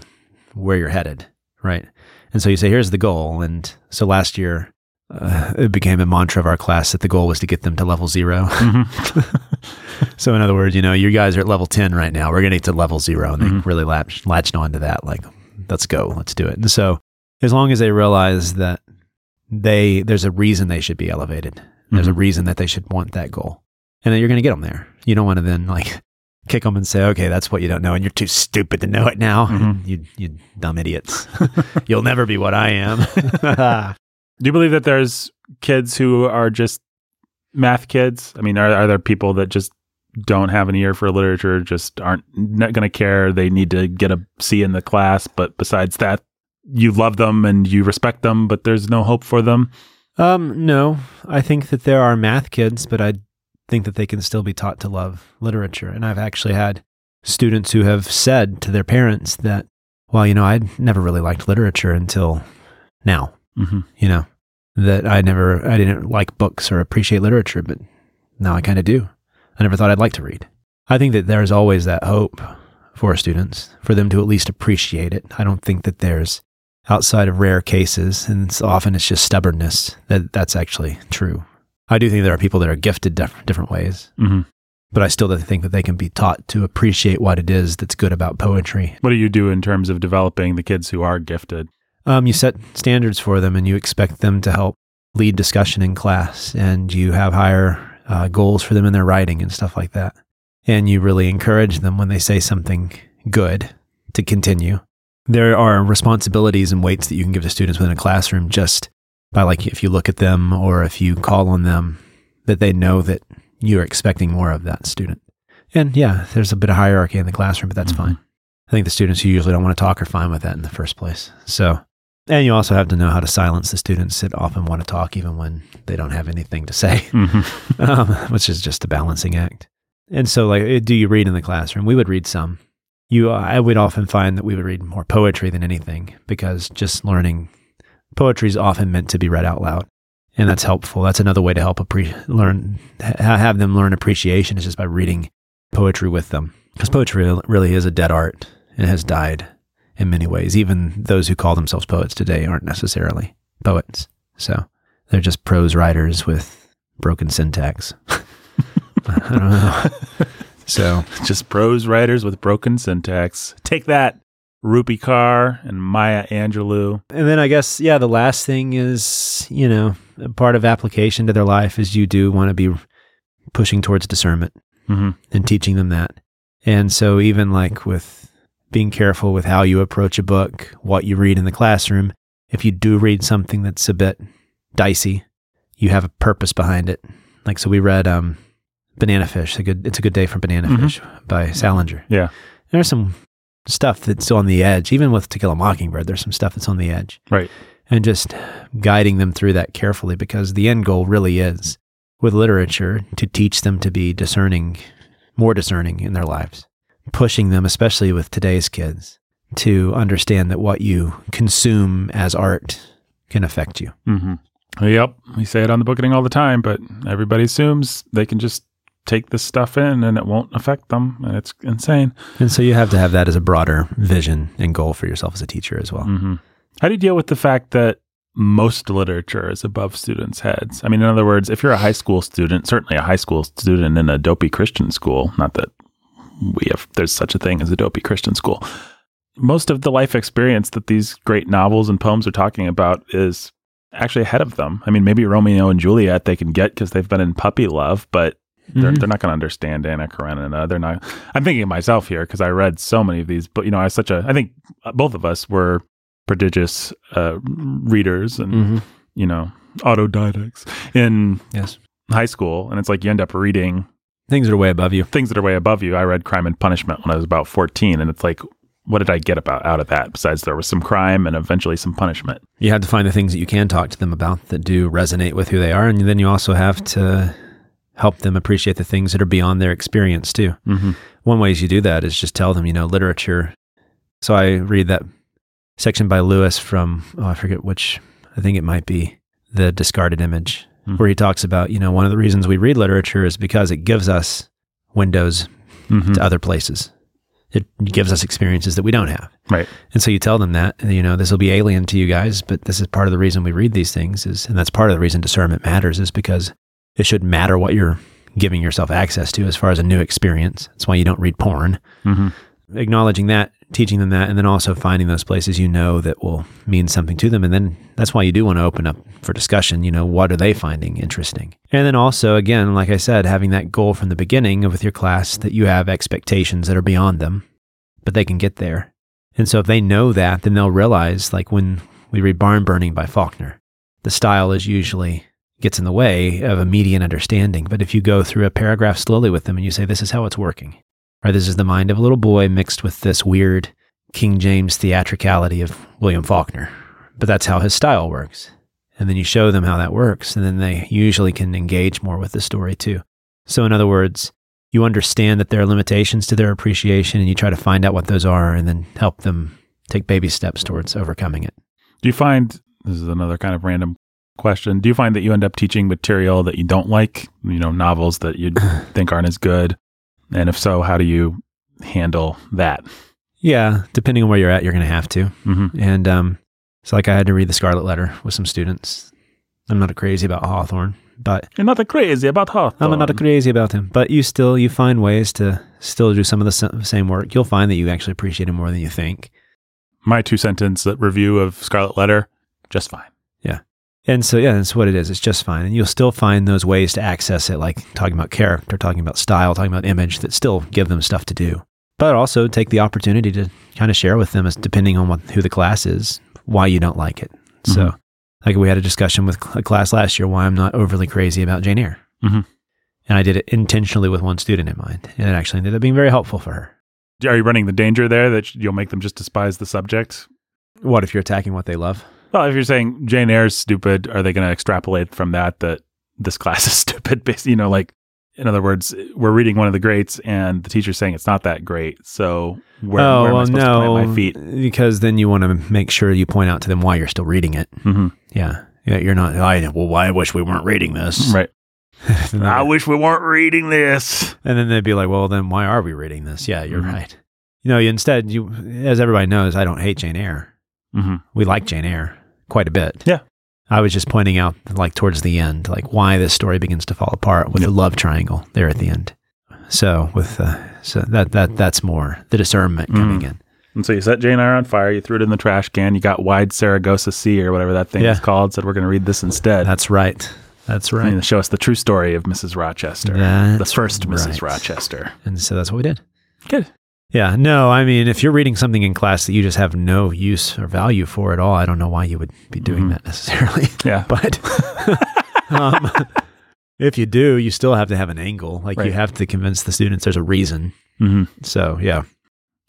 where you're headed, right? And so you say, here's the goal. And so last year, uh, it became a mantra of our class that the goal was to get them to level 0 Mm-hmm. so in other words, you know, you guys are at level 10 right now. We're going to get to level zero. And they Mhm. really latched, latched on to that. Like, let's go, let's do it. And so as long as they realize that they, there's a reason they should be elevated. There's a Mhm. reason that they should want that goal and then you're going to get them there. You don't want to then like kick them and say, okay, that's what you don't know. And you're too stupid to know it now. Mhm. You, you dumb idiots. You'll never be what I am. Do you believe that there's kids who are just math kids? I mean, are, are there people that just don't have an ear for literature, just aren't not going to care? They need to get a C in the class, but besides that, you love them and you respect them, but there's no hope for them. Um, no, I think that there are math kids, but I think that they can still be taught to love literature. And I've actually had students who have said to their parents that, well, you know, I never really liked literature until now, Mm-hmm. you know, that I never, I didn't like books or appreciate literature, but now I kind of do. I never thought I'd like to read. I think that there's always that hope for students, for them to at least appreciate it. I don't think that there's outside of rare cases, and it's often it's just stubbornness that that's actually true. I do think there are people that are gifted diff- different ways, Mm-hmm. but I still don't think that they can be taught to appreciate what it is that's good about poetry. What do you do in terms of developing the kids who are gifted? Um, you set standards for them, and you expect them to help lead discussion in class, and you have higher uh, goals for them in their writing and stuff like that. And you really encourage them when they say something good to continue. There are responsibilities and weights that you can give to students within a classroom just by like if you look at them or if you call on them that they know that you're expecting more of that student. And yeah, there's a bit of hierarchy in the classroom, but that's Mhm. fine. I think the students who usually don't want to talk are fine with that in the first place. So, and you also have to know how to silence the students that often want to talk even when they don't have anything to say, Mm-hmm. um, which is just a balancing act. And so, like, eh, do you read in the classroom? We would read some. You, I would often find that we would read more poetry than anything because just learning poetry is often meant to be read out loud, and that's helpful. That's another way to help appre- learn, ha- have them learn appreciation is just by reading poetry with them because poetry really is a dead art. It has died in many ways. Even those who call themselves poets today aren't necessarily poets. So they're just prose writers with broken syntax. I don't know. So Just prose writers with broken syntax. Take that, Rupi Kaur and Maya Angelou. And then I guess, yeah, the last thing is, you know, a part of application to their life is you do want to be pushing towards discernment Mm-hmm. and teaching them that. And so, even like with being careful with how you approach a book, what you read in the classroom, if you do read something that's a bit dicey, you have a purpose behind it. Like, so we read um, Banana Fish, a good, It's a Good Day for Banana Mhm. Fish by Salinger. Yeah. There's some stuff that's on the edge. Even with To Kill a Mockingbird, there's some stuff that's on the edge. Right. And just guiding them through that carefully because the end goal really is with literature to teach them to be discerning, more discerning in their lives, pushing them, especially with today's kids, to understand that what you consume as art can affect you. Mm-hmm. Yep. We say it on the Bookening all the time, but everybody assumes they can just take this stuff in and it won't affect them. And it's insane. And so you have to have that as a broader vision and goal for yourself as a teacher as well. hmm How do you deal with the fact that most literature is above students' heads? I mean, in other words, if you're a high school student, certainly a high school student in a dopey Christian school, not that we have, there's such a thing as a dopey Christian school. Most of the life experience that these great novels and poems are talking about is actually ahead of them. I mean, maybe Romeo and Juliet they can get because they've been in puppy love, but they're, Mhm. they're not going to understand Anna Karenina. They're not. I'm thinking of myself here because I read so many of these, but you know, I was such a. I think both of us were prodigious uh, readers and Mm-hmm. you know autodidacts in Yes. high school, and it's like you end up reading Things that are way above you. things that are way above you. I read Crime and Punishment when I was about 14, and it's like, what did I get about out of that? Besides, there was some crime and eventually some punishment. You have to find the things that you can talk to them about that do resonate with who they are. And then you also have to help them appreciate the things that are beyond their experience too. Mm-hmm. One ways you do that is just tell them, you know, literature. So I read that section by Lewis from, oh, I forget which, I think it might be The Discarded Image, Mhm. where he talks about, you know, one of the reasons we read literature is because it gives us windows Mm-hmm. to other places. It gives us experiences that we don't have. Right. And so you tell them that, you know, this will be alien to you guys, but this is part of the reason we read these things is, and that's part of the reason discernment matters is because it should matter what you're giving yourself access to as far as a new experience. That's why you don't read porn. Mm-hmm. Acknowledging that, teaching them that, and then also finding those places you know that will mean something to them. And then that's why you do want to open up for discussion. You know, what are they finding interesting? And then also, again, like I said, having that goal from the beginning with your class that you have expectations that are beyond them, but they can get there. And so if they know that, then they'll realize, like when we read Barn Burning by Faulkner, the style is usually gets in the way of immediate understanding. But if you go through a paragraph slowly with them and you say, this is how it's working, right? This is the mind of a little boy mixed with this weird King James theatricality of William Faulkner. But that's how his style works. And then you show them how that works, and then they usually can engage more with the story too. So, in other words, you understand that there are limitations to their appreciation and you try to find out what those are and then help them take baby steps towards overcoming it. Do you find this is another kind of random question? Do you find that you end up teaching material that you don't like, you know, novels that you think aren't as good? And if so, how do you handle that? Yeah, depending on where you're at, you're going to have to. Mm-hmm. And um, so, like, I had to read The Scarlet Letter with some students. I'm not crazy about Hawthorne, but You're not crazy about Hawthorne. I'm not crazy about him. But you still you find ways to still do some of the same work. You'll find that you actually appreciate him more than you think. My two sentence review of Scarlet Letter, just fine. And so, yeah, that's what it is. It's just fine. And you'll still find those ways to access it, like talking about character, talking about style, talking about image that still give them stuff to do. But also take the opportunity to kind of share with them, as depending on what, who the class is, why you don't like it. So, Mhm. like we had a discussion with a class last year why I'm not overly crazy about Jane Eyre. Mhm. And I did it intentionally with one student in mind. And it actually ended up being very helpful for her. Are you running the danger there that you'll make them just despise the subject? What if you're attacking what they love? Well, if you're saying Jane Eyre's stupid, are they going to extrapolate from that that this class is stupid? You know, like in other words, we're reading one of the greats, and the teacher's saying it's not that great. So where, oh, where am I well, supposed to no. plant my feet? Because then you want to make sure you point out to them why you're still reading it. hmm Yeah. Yeah, you're not. I well, why I wish we weren't reading this. Right. I wish we weren't reading this. and then they'd be like, "Well, then why are we reading this?" Yeah, you're Mhm. right. You know, instead, you, as everybody knows, I don't hate Jane Eyre. hmm We like Jane Eyre quite a bit. Yeah. I was just pointing out, like towards the end, like why this story begins to fall apart with Yep. the love triangle there at the end. So with uh, so that that that's more the discernment coming Mm. in. And so you set Jane Eyre on fire. You threw it in the trash can. You got Wide Sargasso Sea or whatever that thing Yeah. is called. Said we're going to read this instead. That's right. That's right. And show us the true story of Mrs. Rochester, the That's first Mrs. right. Rochester. And so that's what we did. Good. Yeah, no, I mean, if you're reading something in class that you just have no use or value for at all, I don't know why you would be doing Mhm. that necessarily. Yeah. But um, if you do, you still have to have an angle. Like you have to convince the students there's a reason. hmm So, yeah.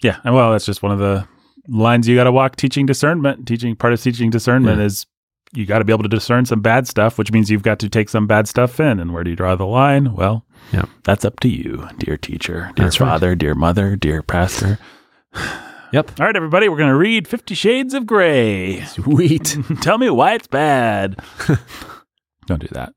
Yeah. And well, that's just one of the lines you got to walk teaching discernment. Teaching part of teaching discernment Yeah. is you got to be able to discern some bad stuff, which means you've got to take some bad stuff in. And where do you draw the line? Well, Yeah. that's up to you, dear teacher, dear That's right. father, dear mother, dear pastor. Yep. All right, everybody, we're going to read Fifty Shades of Grey. Sweet. Tell me why it's bad. Don't do that.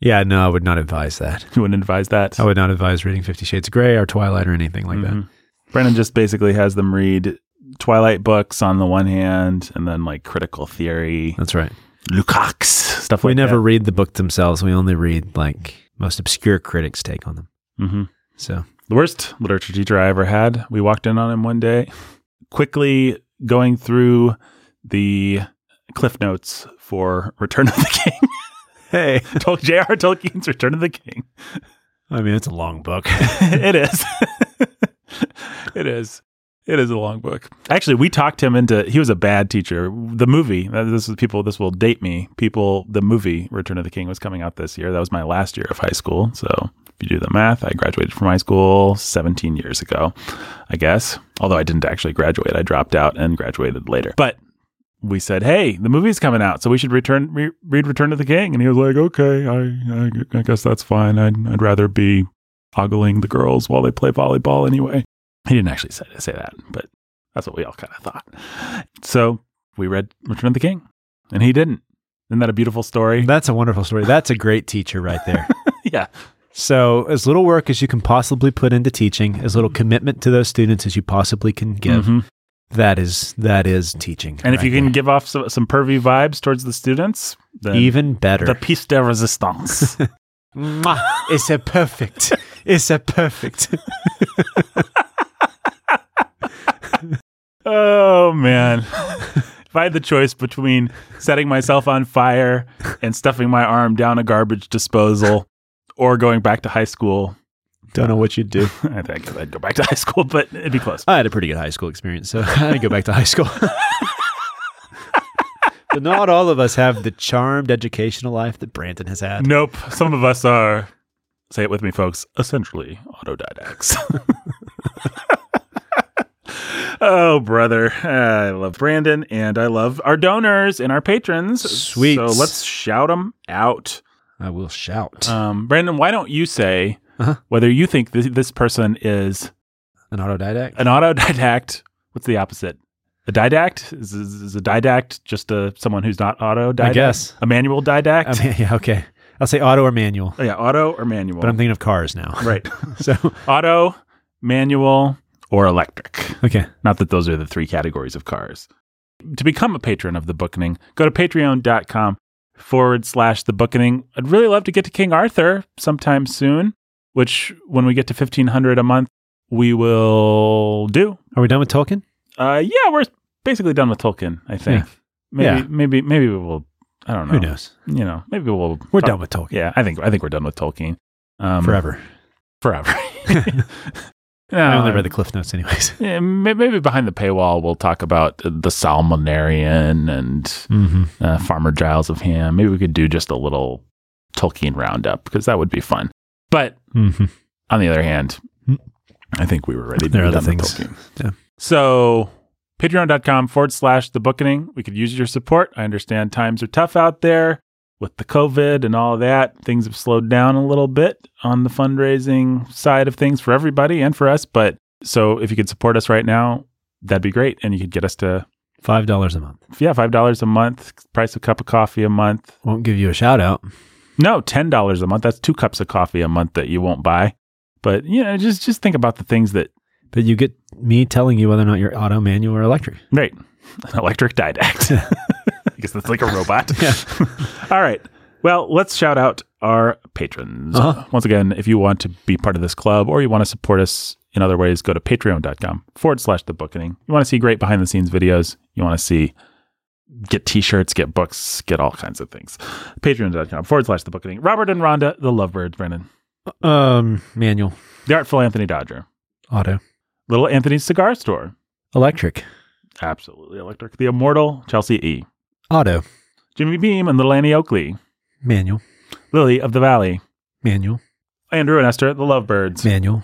yeah, no, I would not advise that. You wouldn't advise that. I would not advise reading Fifty Shades of Grey or Twilight or anything like that. Mhm. Brennan just basically has them read Twilight books on the one hand, and then like critical theory, That's right. Lukács, stuff we like never that. read the book themselves. We only read like most obscure critics' take on them. hmm So, The worst literature teacher I ever had. We walked in on him one day, quickly going through the cliff notes for Return of the King. hey, J.R. Tolkien's Return of the King. I mean, it's a long book. it is. it is. It is a long book. Actually, we talked him into. He was a bad teacher. The movie. uh, This is people. This will date me. People. The movie Return of the King was coming out this year. That was my last year of high school. So if you do the math, I graduated from high school 17 years ago, I guess. Although I didn't actually graduate, I dropped out and graduated later. But we said, "Hey, the movie's coming out, so we should return re- read Return of the King." And he was like, "Okay, I I, I guess that's fine. I'd, I'd rather be ogling the girls while they play volleyball anyway." He didn't actually say, say that, but that's what we all kind of thought. So we read Return of the King, and he didn't. Isn't that a beautiful story? That's a wonderful story. That's a great teacher right there. yeah. So, as little work as you can possibly put into teaching, as little commitment to those students as you possibly can give, Mhm. that is that is teaching. And if you right can give off some, some pervy vibes towards the students, then even better. the piece de resistance. It's a perfect. It's a perfect. oh man. if I had the choice between setting myself on fire and stuffing my arm down a garbage disposal or going back to high school, Don't know what you'd do. I think I'd go back to high school, but it'd be close. I had a pretty good high school experience, so I'd go back to high school. but not all of us have the charmed educational life that Brandon has had. Nope. Some of us are, say it with me, folks, essentially autodidacts. Oh, brother. I love Brandon and I love our donors and our patrons. Sweet. So let's shout them out. I will shout. Um, Brandon, why don't you say Uh-huh. whether you think this, this person is An autodidact? an autodidact? What's the opposite? A didact? Is, is, is a didact just a, someone who's not autodidact? I guess. A manual didact? Yeah, okay. I'll say auto or manual, Oh, yeah, auto or manual. but I'm thinking of cars now. right. So, auto, manual, or electric. okay. Not that those are the three categories of cars. To become a patron of the Bookening, go to patreon.com forward slash the Bookening. I'd really love to get to King Arthur sometime soon, which when we get to 1500 a month, we will do. Are we done with Tolkien? Uh, yeah, we're basically done with Tolkien, I think. Yeah. Maybe, Yeah. maybe, maybe we will. I don't know. Who knows? You know, maybe we'll. We're talk- done with Tolkien Yeah, I think I think we're done with Tolkien. Um, forever. Forever. I only read the Cliff Notes, anyways. Yeah, maybe behind the paywall, we'll talk about the Silmarillion and Mm-hmm. uh, Farmer Giles of Ham. Maybe we could do just a little Tolkien roundup because that would be fun. But Mm-hmm. on the other hand, Hmm. I think we were ready to There are other things. Tolkien. Yeah. So patreon.com forward slash the bookening. We could use your support. I understand times are tough out there with the COVID and all that. Things have slowed down a little bit on the fundraising side of things for everybody and for us. But so if you could support us right now, that'd be great. And you could get us to, Five dollars a month. yeah, $5 a month, price of a cup of coffee a month. Won't give you a shout out. No, $10 a month. That's two cups of coffee a month that you won't buy. But, you know, just, just think about the things that, But you get me telling you whether or not you're auto, manual, or electric. right. An electric didact. I guess that's like a robot. Yeah. All right. Well, let's shout out our patrons. Uh-huh. Once again, if you want to be part of this club or you want to support us in other ways, go to patreon.com forward slash the bookening. You want to see great behind the scenes videos. You want to see get t-shirts, get books, get all kinds of things. Patreon.com forward slash the bookening. Robert and Rhonda, the lovebirds, Brennan. Um, manual, The Artful Anthony Dodger. auto, Little Anthony's Cigar Store. electric, Absolutely electric. The Immortal Chelsea E. auto, Jimmy Beam and Little Annie Oakley. manual, Lily of the Valley. manual, Andrew and Esther, the Lovebirds. manual,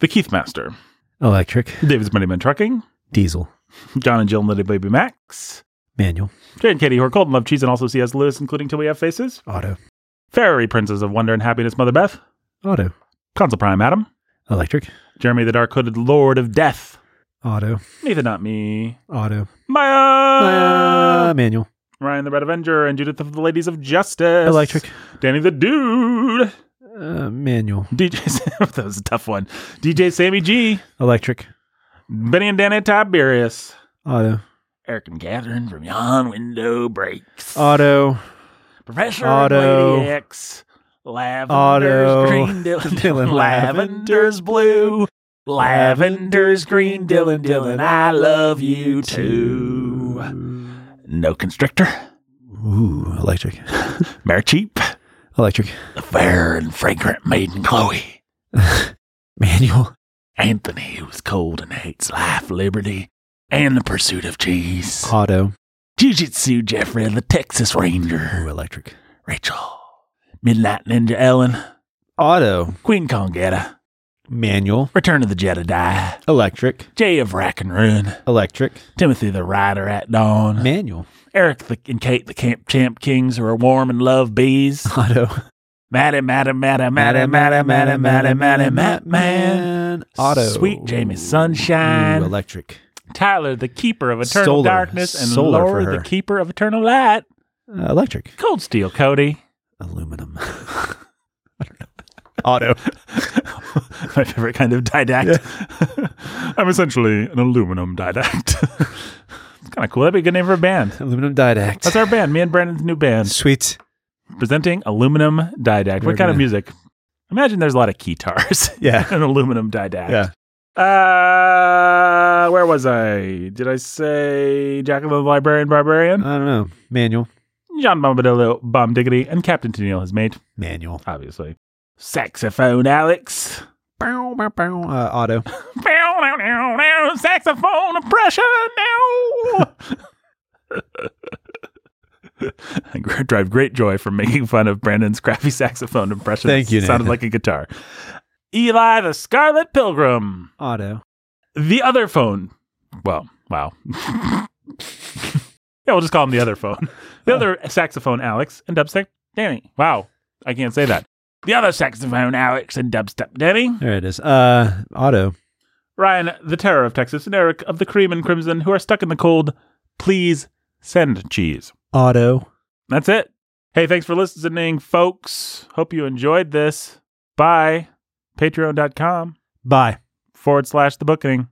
The Keith Master. electric, David's Money Moneyman Trucking. diesel, John and Jill and Little Baby Max. manual, Jay and Katie, who are cold and love cheese and also C.S. Lewis, including Till We Have Faces. auto, Fairy Princess of Wonder and Happiness, Mother Beth. auto, Consul Prime Adam. electric, Jeremy the Dark Hooded Lord of Death. auto, Nathan Not Me. auto, Maya. uh, manual, Ryan the Red Avenger and Judith of the Ladies of Justice. electric, Danny the Dude. uh, manual, DJ Sam. that was a tough one. DJ Sammy G. electric, Benny and Danny Tiberius. auto, Eric and Catherine from Yon Window Breaks. auto, Professor Auto. Lady X. Lavender's Auto. green, Dylan, Dylan Dylan. Lavender's blue. Lavender's green, Dylan, Dylan. I love you too. No constrictor. ooh, electric, Mare cheap. electric, The fair and fragrant maiden Chloe. manual, Anthony, who's cold and hates life, liberty, and the pursuit of cheese. auto, Jiu Jitsu Jeffrey, the Texas Ranger. ooh, electric, Rachel. Midnight Ninja Ellen. auto, Queen Kongetta. Manual, Return of the Jedi. electric, Jay of Rack and Ruin. electric, Timothy the Rider at Dawn. manual, Eric the, and Kate the Camp Champ Kings who are warm and love bees. auto, Matty, Matty, Matty, Matty, Matty, Matty, Matty, Matty, Matt Man. auto, Sweet Jamie Ooh, Sunshine. electric, Tyler, the Keeper of Eternal Solar. Darkness. And Solar her. the Keeper of Eternal Light. uh, electric, Cold Steel Cody. aluminum. Auto. My favorite kind of didact. I'm essentially an aluminum didact. it's kind of cool. That'd be a good name for a band. Aluminum didact. That's our band. Me and Brandon's new band Sweet. presenting aluminum didact. We're what kind of music? Imagine there's a lot of guitars. Yeah. an aluminum didact. Yeah. Uh, where was I? Did I say Jacqueline the Librarian Barbarian? I don't know. Manual. John Bombadillo, Bomb Diggity, and Captain Tennille, his mate, Manual. obviously. Saxophone Alex. Bow, bow, bow. Uh, auto. Saxophone oppression now. I drive great joy from making fun of Brandon's crappy saxophone impression. Thank you, Sounded like a guitar. Eli the Scarlet Pilgrim. Auto. The other phone. Well, wow. yeah, we'll just call him the other phone. The other saxophone Alex and dubstep Danny. Wow. I can't say that. The other saxophone Alex and dubstep Danny. There it is. Uh, auto. Ryan, the Terror of Texas, and Eric of the Cream and Crimson, who are stuck in the cold. Please send cheese. Auto. That's it. Hey, thanks for listening, folks. Hope you enjoyed this. Bye. Patreon.com Bye. forward slash the Bookening.